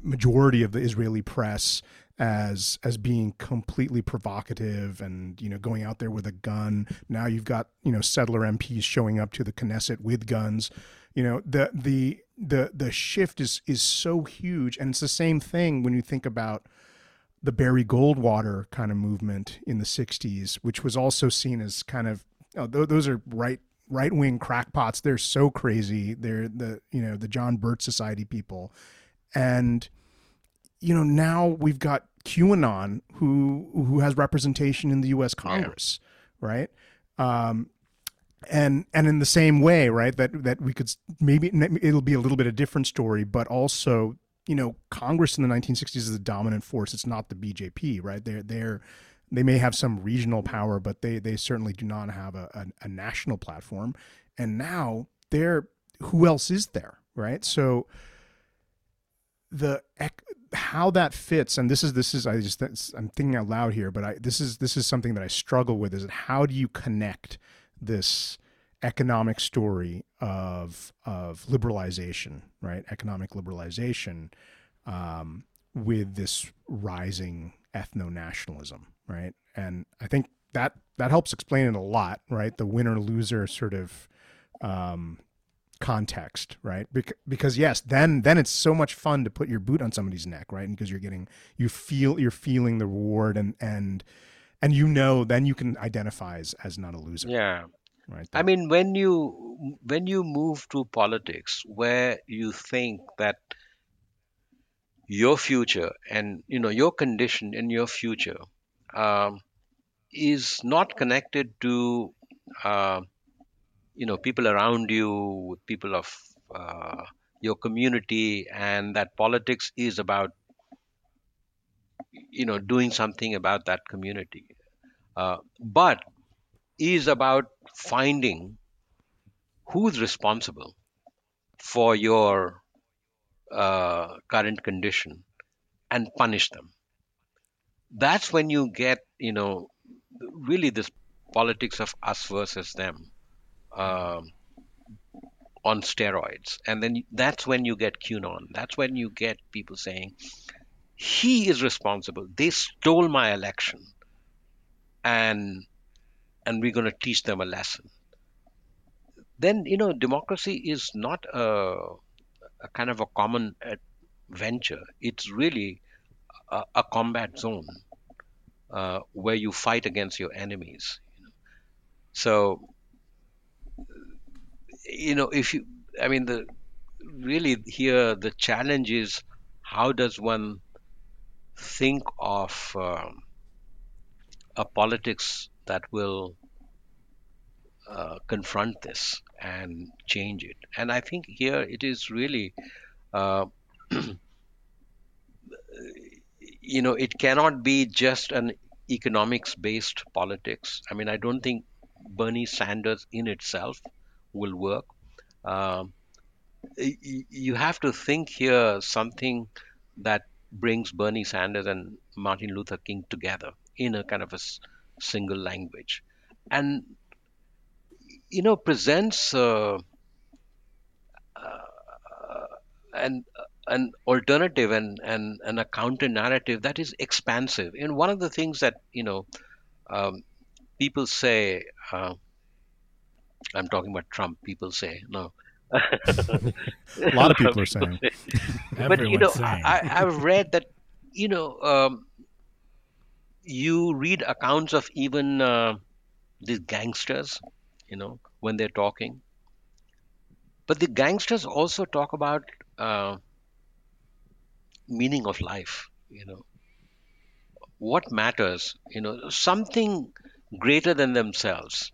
[SPEAKER 1] majority of the Israeli press as as being completely provocative and you know going out there with a gun. Now you've got you know settler MPs showing up to the Knesset with guns. You know the the the the shift is is so huge, and it's the same thing when you think about the Barry Goldwater kind of movement in the '60s, which was also seen as kind of oh, those are right right wing crackpots. They're so crazy. They're the you know the John Birch Society people, and you know now we've got QAnon who who has representation in the U.S. Congress, yeah. right? Um, and and in the same way, right? That that we could maybe it'll be a little bit a different story, but also you know Congress in the 1960s is a dominant force. It's not the BJP, right? They're they're they may have some regional power, but they they certainly do not have a, a, a national platform. And now they're who else is there, right? So the how that fits and this is this is i just i'm thinking out loud here but i this is this is something that i struggle with is how do you connect this economic story of of liberalization right? Economic liberalization um, with this rising ethno-nationalism right? And i think that that helps explain it a lot right? The winner loser sort of um, context, right? Bec- because yes, then then it's so much fun to put your boot on somebody's neck, right? And because you're getting you feel you're feeling the reward and and and you know then you can identify as, as not a loser.
[SPEAKER 2] Yeah.
[SPEAKER 1] Right.
[SPEAKER 2] I mean when you when you move to politics where you think that your future and you know your condition in your future um, is not connected to uh, you know people around you people of uh, your community and that politics is about you know doing something about that community. Uh, but is about finding who's responsible for your uh, current condition and punish them. That's when you get you know really this politics of us versus them um, on steroids, and then that's when you get QAnon. That's when you get people saying he is responsible. They stole my election, and and we're going to teach them a lesson. Then you know democracy is not a, a kind of a common venture. It's really a, a combat zone uh, where you fight against your enemies. So you know, if you, I mean, the really here the challenge is how does one think of um, a politics that will uh, confront this and change it. And I think here it is really, uh, <clears throat> you know, it cannot be just an economics based politics. I mean, I don't think Bernie Sanders in itself will work. Um, you have to think here something that brings Bernie Sanders and Martin Luther King together in a kind of a single language, and you know presents uh, uh, an an alternative and, and and a counter narrative that is expansive. And one of the things that you know um, people say. Uh, I'm talking about Trump. People say no. <laughs>
[SPEAKER 1] a lot of people are saying. <laughs>
[SPEAKER 2] but you know, I, have read that you know um, you read accounts of even uh, these gangsters, you know, when they're talking. But the gangsters also talk about uh, meaning of life. You know, what matters. You know, something greater than themselves.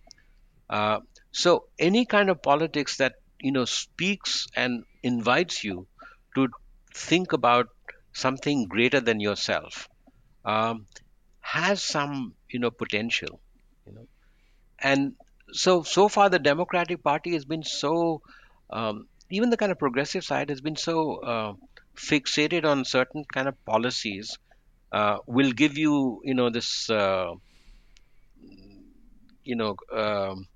[SPEAKER 2] Uh, so any kind of politics that you know speaks and invites you to think about something greater than yourself um, has some you know potential, you know, and so so far the Democratic Party has been so um, even the kind of progressive side has been so uh, fixated on certain kind of policies uh, will give you, you know, this, uh, you know, um,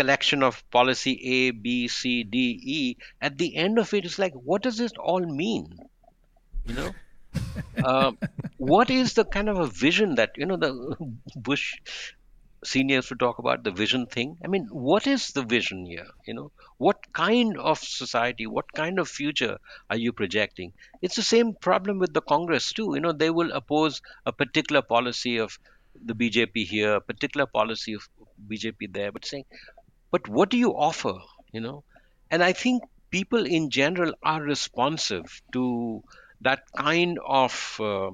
[SPEAKER 2] collection of policy A, B, C, D, E. At the end of it, it's like, what does this all mean? You know, <laughs> uh, what is the kind of a vision that you know the <laughs> Bush seniors would talk about the vision thing. I mean, what is the vision here? You know, what kind of society, what kind of future are you projecting? It's the same problem with the Congress too. You know, they will oppose a particular policy of the BJP here, a particular policy of BJP there, but saying, but what do you offer? You know, and I think people in general are responsive to that kind of uh,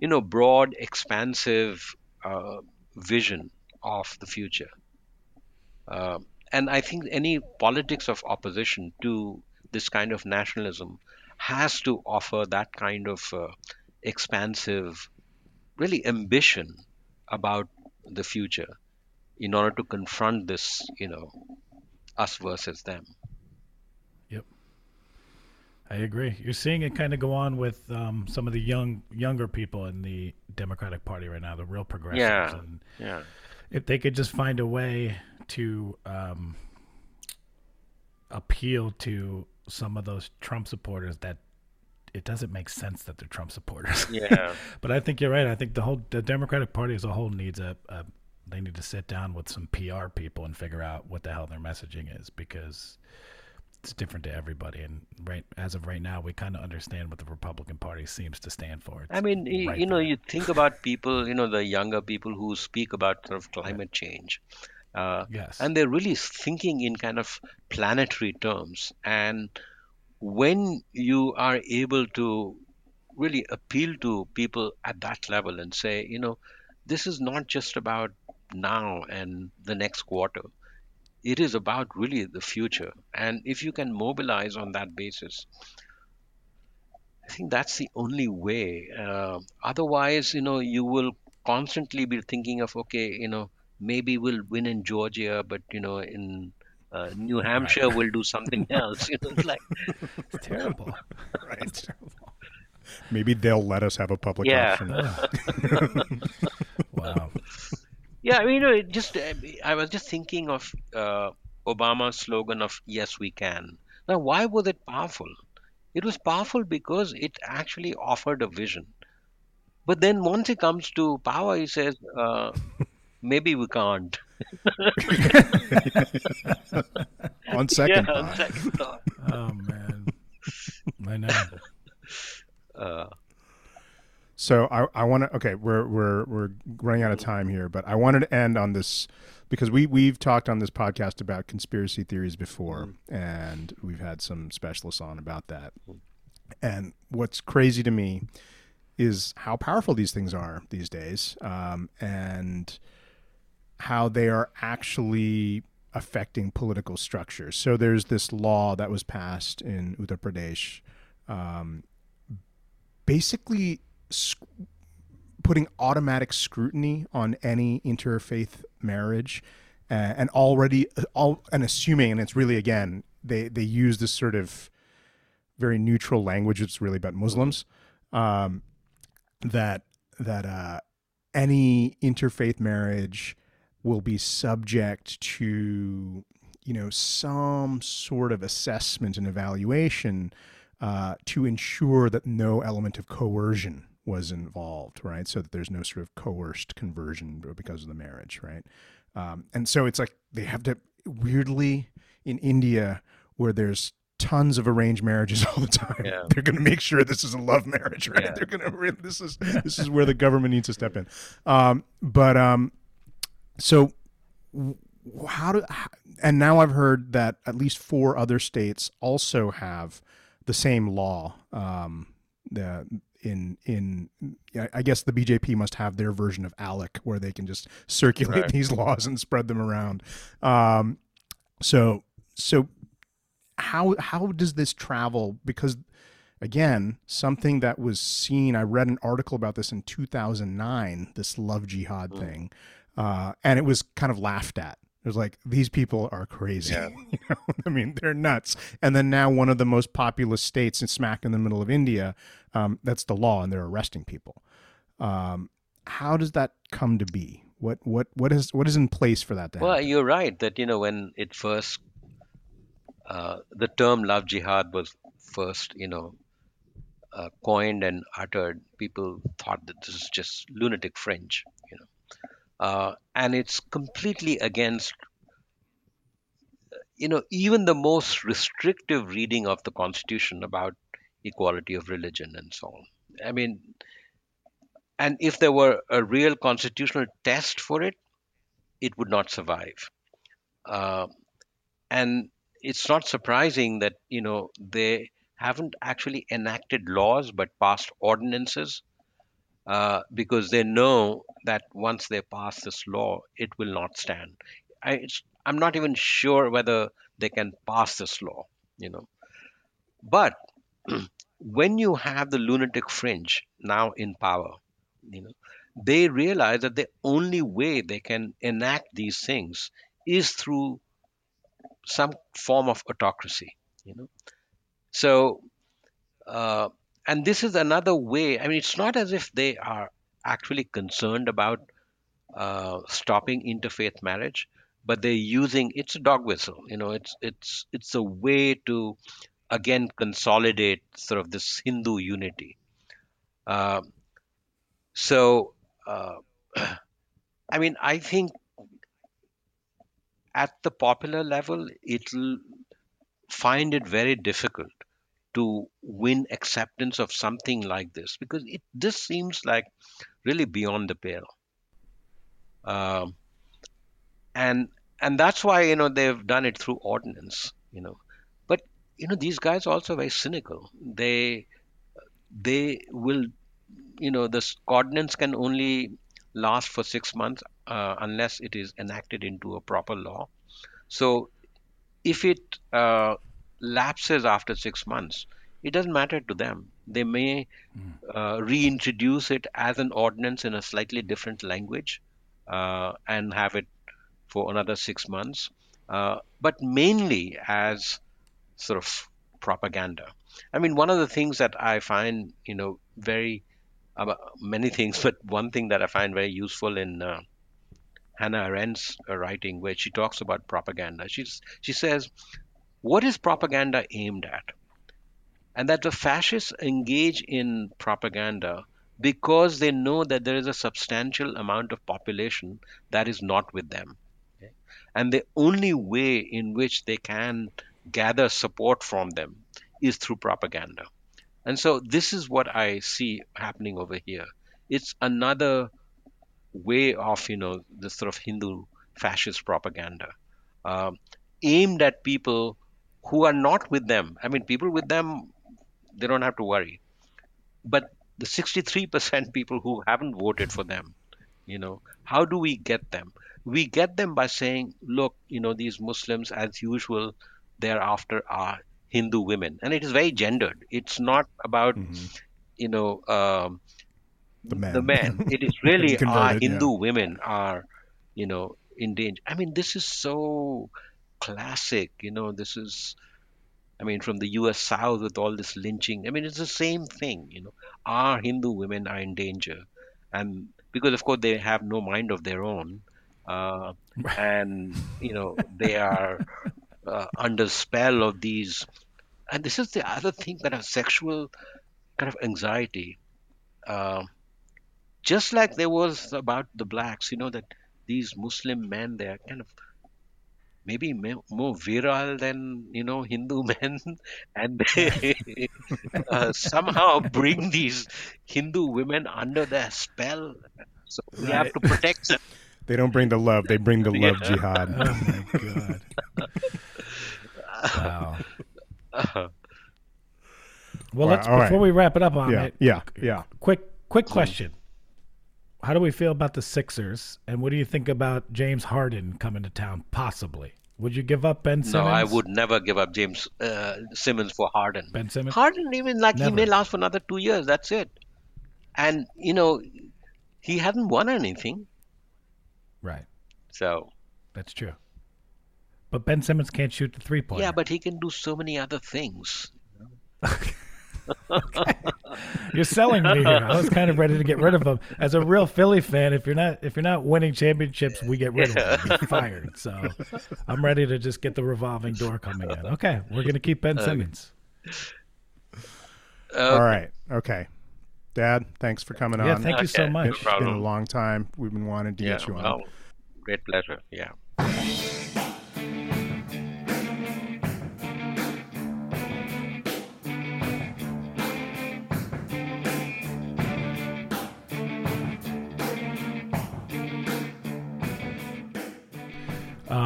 [SPEAKER 2] you know broad, expansive. Uh, vision of the future. Uh, and I think any politics of opposition to this kind of nationalism has to offer that kind of uh, expansive, really ambition about the future in order to confront this, you know, us versus them.
[SPEAKER 3] Yep. I agree. You're seeing it kind of go on with um, some of the young younger people in the Democratic Party right now, the real progressives.
[SPEAKER 2] Yeah. And yeah.
[SPEAKER 3] If they could just find a way to um, appeal to some of those Trump supporters that it doesn't make sense that they're Trump supporters.
[SPEAKER 2] Yeah. <laughs>
[SPEAKER 3] but I think you're right. I think the whole the Democratic Party as a whole needs a, a they need to sit down with some PR people and figure out what the hell their messaging is because it's different to everybody. And right as of right now, we kind of understand what the Republican Party seems to stand for. It's
[SPEAKER 2] I mean, right you know, there. you think about people, you know, the younger people who speak about sort of climate change.
[SPEAKER 3] Uh, yes.
[SPEAKER 2] And they're really thinking in kind of planetary terms. And when you are able to really appeal to people at that level and say, you know, this is not just about now and the next quarter it is about really the future. And if you can mobilize on that basis, I think that's the only way. Uh, otherwise, you know, you will constantly be thinking of, okay, you know, maybe we'll win in Georgia, but you know, in uh, New Hampshire, right. we'll do something <laughs> else. You know, it's like
[SPEAKER 3] it's terrible. <laughs>
[SPEAKER 1] right. It's terrible. Maybe they'll let us have a public
[SPEAKER 2] yeah.
[SPEAKER 1] option. <laughs>
[SPEAKER 3] wow.
[SPEAKER 2] Yeah, I mean, you know, just uh, I was just thinking of uh, Obama's slogan of "Yes, we can." Now, why was it powerful? It was powerful because it actually offered a vision. But then once he comes to power, he says, uh, <laughs> "Maybe we can't." <laughs>
[SPEAKER 1] on second
[SPEAKER 2] yeah, on second thought.
[SPEAKER 3] Oh man, I know. <laughs>
[SPEAKER 2] Uh,
[SPEAKER 1] so I, I want to okay we're we're we're running out of time here, but I wanted to end on this because we we've talked on this podcast about conspiracy theories before, mm. and we've had some specialists on about that. And what's crazy to me is how powerful these things are these days, um, and how they are actually affecting political structures. So there's this law that was passed in Uttar Pradesh, um, basically putting automatic scrutiny on any interfaith marriage uh, and already all and assuming and it's really again they they use this sort of very neutral language it's really about muslims um, that that uh, any interfaith marriage will be subject to you know some sort of assessment and evaluation uh, to ensure that no element of coercion was involved, right? So that there's no sort of coerced conversion because of the marriage, right? Um, and so it's like they have to weirdly in India where there's tons of arranged marriages <laughs> all the time.
[SPEAKER 2] Yeah.
[SPEAKER 1] They're going to make sure this is a love marriage, right? Yeah. They're going to this is this is where the government needs to step in. Um, but um, so how do and now I've heard that at least four other states also have the same law. Um, the in in I guess the BJP must have their version of ALEC where they can just circulate right. <laughs> these laws and spread them around. Um, so so how how does this travel? Because again, something that was seen. I read an article about this in 2009. This love jihad mm. thing, uh, and it was kind of laughed at It was like these people are crazy.
[SPEAKER 2] Yeah. <laughs>
[SPEAKER 1] you know? I mean, they're nuts. And then now one of the most populous states, and smack in the middle of India, um, that's the law, and they're arresting people. Um, how does that come to be? What what what is what is in place for that to
[SPEAKER 2] Well,
[SPEAKER 1] happen?
[SPEAKER 2] you're right that you know when it first uh, the term love jihad was first you know uh, coined and uttered, people thought that this is just lunatic fringe, you know, uh, and it's completely against you know even the most restrictive reading of the Constitution about equality of religion and so on. I mean, and if there were a real constitutional test for it, it would not survive. Uh, and it's not surprising that you know they haven't actually enacted laws but passed ordinances uh, because they know that once they pass this law, it will not stand. I, I'm not even sure whether they can pass this law, you know. But <clears throat> when you have the lunatic fringe now in power, you know, they realize that the only way they can enact these things is through some form of autocracy, you know. So, uh, and this is another way. I mean, it's not as if they are actually concerned about uh, stopping interfaith marriage, but they're using it's a dog whistle. You know, it's it's it's a way to again consolidate sort of this Hindu unity. Uh, so, uh, <clears throat> I mean, I think at the popular level, it'll find it very difficult to win acceptance of something like this because it this seems like really beyond the pale. Um, and and that's why you know they've done it through ordinance, you know. You know these guys are also very cynical. They they will you know this ordinance can only last for six months uh, unless it is enacted into a proper law. So if it uh, lapses after six months, it doesn't matter to them. They may uh, reintroduce it as an ordinance in a slightly different language uh, and have it for another six months, uh, but mainly as sort of propaganda. I mean, one of the things that I find, you know, very uh, many things, <laughs> but one thing that I find very useful in uh, Hannah Arendt's uh, writing, where she talks about propaganda. She's she says, "What is propaganda aimed at?" And that the fascists engage in propaganda because they know that there is a substantial amount of population that is not with them. Okay? And the only way in which they can gather support from them is through propaganda. And so this is what I see happening over here. It's another way of, you know, this sort of Hindu fascist propaganda um, aimed at people who are not with them. I mean, people with them, they don't have to worry. But the 63% people who haven't voted for them, you know, how do we get them? We get them by saying, look, you know, these Muslims, as usual, they're Hindu women. And it is very gendered. It's not about, you know, um,
[SPEAKER 1] the men.
[SPEAKER 2] the men. It is <laughs> really our
[SPEAKER 1] Converted, yeah.
[SPEAKER 2] Hindu women are, you know, in danger. I mean, this is so classic. You know, this is, I mean, from the U.S. South with all this lynching. I mean, it's the same thing. You know, our Hindu women are in danger, and because of course they have no mind of their own, uh, <laughs> and you know they are uh, under spell of these. And this is the other thing that a sexual kind of anxiety. Uh, just like there was about the blacks, you know, that these Muslim men, they're kind of maybe more virile than, you know, Hindu <laughs> men, and they uh, somehow bring these Hindu women under their spell. So we have to protect them.
[SPEAKER 1] They don't bring the love; they bring the love
[SPEAKER 2] Yeah.
[SPEAKER 1] jihad.
[SPEAKER 3] Oh my god! <laughs> Wow. <laughs> Well,
[SPEAKER 1] Wow,
[SPEAKER 3] let's
[SPEAKER 1] all right.
[SPEAKER 3] before we wrap it up on
[SPEAKER 1] yeah,
[SPEAKER 3] it.
[SPEAKER 1] yeah, yeah.
[SPEAKER 3] Quick, quick question. How do we feel about the Sixers, and what do you think about James Harden coming to town? Possibly. Would you give up Ben Simmons?
[SPEAKER 2] No, I would never give up James uh, Simmons for Harden.
[SPEAKER 3] Ben Simmons.
[SPEAKER 2] Harden, even like he may last for another two years. That's it. And you know, he hasn't won anything.
[SPEAKER 3] Right.
[SPEAKER 2] So
[SPEAKER 3] That's true. But Ben Simmons can't shoot the three pointer.
[SPEAKER 2] Yeah, but he can do so many other things. <laughs>
[SPEAKER 3] You're selling me here. I was kind of ready to get rid of him. As a real Philly fan, if you're not if you're not winning championships, we get rid of him. He's fired. So I'm ready to just get the revolving door coming in. Okay, we're gonna keep Ben uh, Simmons.
[SPEAKER 1] Uh, All right. Okay. Dad, thanks for coming on.
[SPEAKER 3] Yeah,
[SPEAKER 1] on.
[SPEAKER 3] thank you so
[SPEAKER 2] Okay.
[SPEAKER 3] much.
[SPEAKER 1] it's been a long time. We've been wanting to
[SPEAKER 2] Yeah,
[SPEAKER 1] get you on.
[SPEAKER 2] well, great pleasure. Yeah.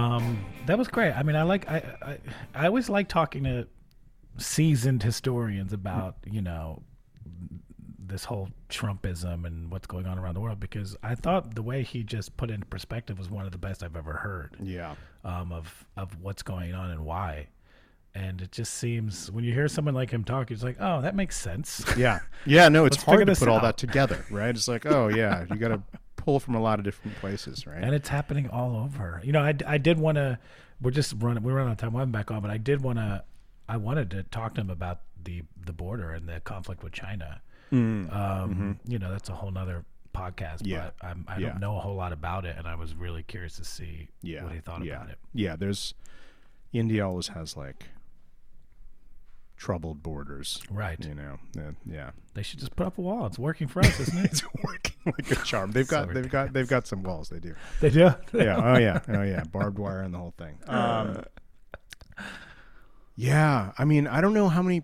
[SPEAKER 3] Um, that was great. I mean, I like I, I I always like talking to seasoned historians about you know this whole Trumpism and what's going on around the world because I thought the way he just put it into perspective was one of the best I've ever heard
[SPEAKER 1] Yeah.
[SPEAKER 3] um, of of what's going on and why. And it just seems when you hear someone like him talk, it's like, oh, that makes sense.
[SPEAKER 1] Yeah. <laughs> Yeah. No, it's
[SPEAKER 3] Let's
[SPEAKER 1] hard to put all that together, right? It's like, oh, yeah, you got to <laughs> pull from a lot of different places, right?
[SPEAKER 3] and it's happening all over. You know, I, I did want to. We're just running. We're running out of time. I'm back on, but I did want to. I wanted to talk to him about the the border and the conflict with China. Um, You know, that's a whole nother podcast.
[SPEAKER 1] Mm-hmm. Yeah.
[SPEAKER 3] But I'm, I
[SPEAKER 1] Yeah.
[SPEAKER 3] don't know a whole lot about it, and I was really curious to see
[SPEAKER 1] yeah.
[SPEAKER 3] what he thought
[SPEAKER 1] yeah.
[SPEAKER 3] about it.
[SPEAKER 1] Yeah. There's India always has like troubled borders,
[SPEAKER 3] Right.
[SPEAKER 1] you know? Yeah. yeah.
[SPEAKER 3] They should just put up a wall. It's working for us, isn't it? <laughs>
[SPEAKER 1] It's working like a charm. They've <laughs>
[SPEAKER 3] So
[SPEAKER 1] got, they've got, they've got some walls. They do.
[SPEAKER 3] they do. <laughs>
[SPEAKER 1] yeah. Oh yeah. Oh yeah. Barbed wire and the whole thing. Um, yeah. I mean, I don't know how many.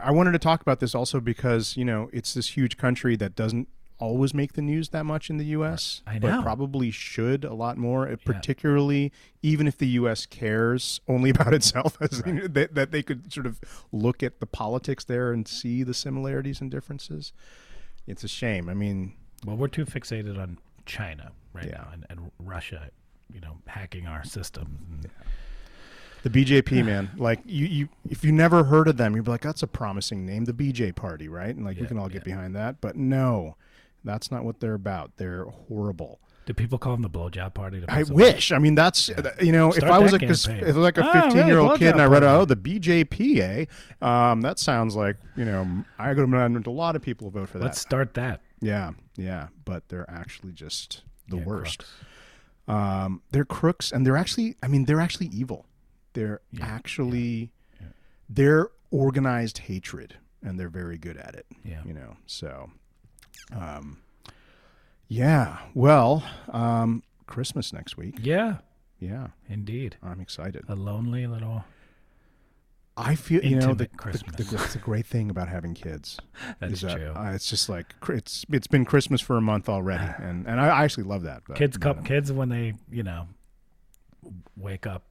[SPEAKER 1] I wanted to talk about this also because you know it's this huge country that doesn't always make the news that much in the U.S.
[SPEAKER 3] I
[SPEAKER 1] but
[SPEAKER 3] know.
[SPEAKER 1] probably should a lot more. uh, Particularly, even if the U.S. cares only <laughs> about itself, as that, that they could sort of look at the politics there and see the similarities and differences. It's a shame. I mean,
[SPEAKER 3] Well, we're too fixated on China right
[SPEAKER 1] Yeah.
[SPEAKER 3] now and, and Russia, you know, hacking our systems. And,
[SPEAKER 1] The BJP, <sighs> man, like you, you, if you never heard of them, you'd be like, "That's a promising name, the BJ Party, right?" And like we
[SPEAKER 3] Yeah,
[SPEAKER 1] can all get
[SPEAKER 3] yeah.
[SPEAKER 1] behind that. But no, that's not what they're about. They're horrible.
[SPEAKER 3] Do people call them the blowjob party? to
[SPEAKER 1] I wish. I mean, that's you know, if I was like this, if. I was like a
[SPEAKER 3] Ah,
[SPEAKER 1] fifteen-year-old kid and I read,
[SPEAKER 3] Blowjob
[SPEAKER 1] "Oh, the BJP," eh? Um, that sounds like you know, I go to a lot of people vote for
[SPEAKER 3] that. Let's start that.
[SPEAKER 1] Yeah, yeah, but they're actually just the
[SPEAKER 3] Yeah,
[SPEAKER 1] worst.
[SPEAKER 3] crooks.
[SPEAKER 1] Um, they're crooks, and they're actually, I mean, they're actually evil. They're
[SPEAKER 3] Yeah,
[SPEAKER 1] actually, they're organized hatred, and they're very good at it.
[SPEAKER 3] Yeah.
[SPEAKER 1] You know, so, um, yeah. Well, um, Christmas next week.
[SPEAKER 3] Yeah,
[SPEAKER 1] Yeah,
[SPEAKER 3] indeed.
[SPEAKER 1] I'm excited.
[SPEAKER 3] A lonely little.
[SPEAKER 1] I feel you know the, the,
[SPEAKER 3] Christmas.
[SPEAKER 1] the, the great thing about having kids. <laughs>
[SPEAKER 3] That's
[SPEAKER 1] is that,
[SPEAKER 3] true.
[SPEAKER 1] Uh, it's just like it's it's been Christmas for a month already, <sighs> and and I, I actually love that. But,
[SPEAKER 3] kids,
[SPEAKER 1] but,
[SPEAKER 3] come, kids when they you know wake up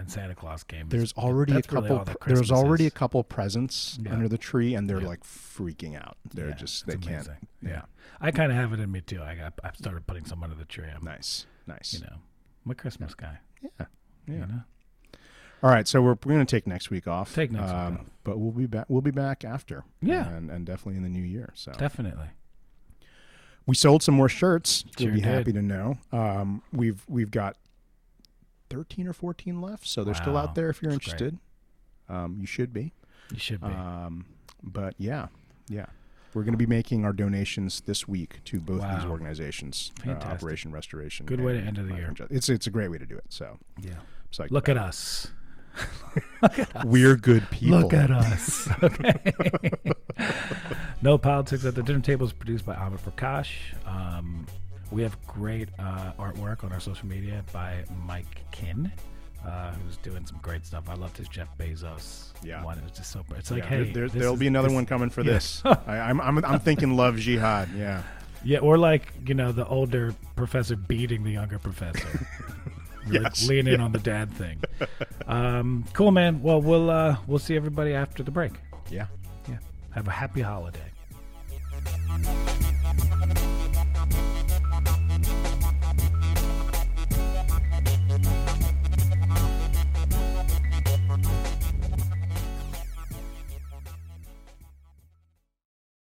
[SPEAKER 3] and Santa Claus came.
[SPEAKER 1] There's already a
[SPEAKER 3] that's really
[SPEAKER 1] couple. there's already
[SPEAKER 3] is.
[SPEAKER 1] a couple presents
[SPEAKER 3] Yeah.
[SPEAKER 1] under the tree, and they're
[SPEAKER 3] Yeah.
[SPEAKER 1] like freaking out. They're
[SPEAKER 3] Yeah,
[SPEAKER 1] just they
[SPEAKER 3] it's
[SPEAKER 1] can't.
[SPEAKER 3] amazing. Yeah, I kind of have it in me too. I got. I started putting some under the tree. I'm,
[SPEAKER 1] Nice, nice.
[SPEAKER 3] you know, I'm a Christmas guy.
[SPEAKER 1] Yeah, yeah.
[SPEAKER 3] You know?
[SPEAKER 1] All right, so we're, we're going to take next week off.
[SPEAKER 3] Take next week
[SPEAKER 1] um,
[SPEAKER 3] off.
[SPEAKER 1] but we'll be back. We'll be back after.
[SPEAKER 3] Yeah.
[SPEAKER 1] and and definitely in the new year. So
[SPEAKER 3] Definitely.
[SPEAKER 1] we sold some more shirts.
[SPEAKER 3] Sure
[SPEAKER 1] You'll be
[SPEAKER 3] did.
[SPEAKER 1] happy to know. Um, we've we've got thirteen or fourteen left, so they're still out there if you're
[SPEAKER 3] that's
[SPEAKER 1] interested. Um, you should be.
[SPEAKER 3] You should be.
[SPEAKER 1] Um, but yeah, yeah. We're going to be making our donations this week to both these organizations, uh, Operation Restoration.
[SPEAKER 3] Good way to end of the year.
[SPEAKER 1] It's it's a great way to do it. So,
[SPEAKER 3] yeah. <laughs> Look at us.
[SPEAKER 1] we're good people.
[SPEAKER 3] Look at us. <laughs> Okay. <laughs> no politics at the dinner table is produced by Amit Prakash. Um, we have great uh, artwork on our social media by Mike Kin, uh, who's doing some great stuff. I loved his Jeff Bezos
[SPEAKER 1] Yeah.
[SPEAKER 3] one. It was just so. It's like,
[SPEAKER 1] Yeah,
[SPEAKER 3] hey,
[SPEAKER 1] there,
[SPEAKER 3] is-
[SPEAKER 1] be another
[SPEAKER 3] this-
[SPEAKER 1] one coming for <laughs>
[SPEAKER 3] yeah.
[SPEAKER 1] this. I, I'm, I'm I'm thinking love jihad. Yeah.
[SPEAKER 3] Yeah, or like you know the older professor beating the younger professor. <laughs>
[SPEAKER 1] Yes,
[SPEAKER 3] lean in on the dad thing. Um, cool, man. Well, we'll uh, we'll see everybody after the break.
[SPEAKER 1] Yeah.
[SPEAKER 3] Yeah. Have a happy holiday.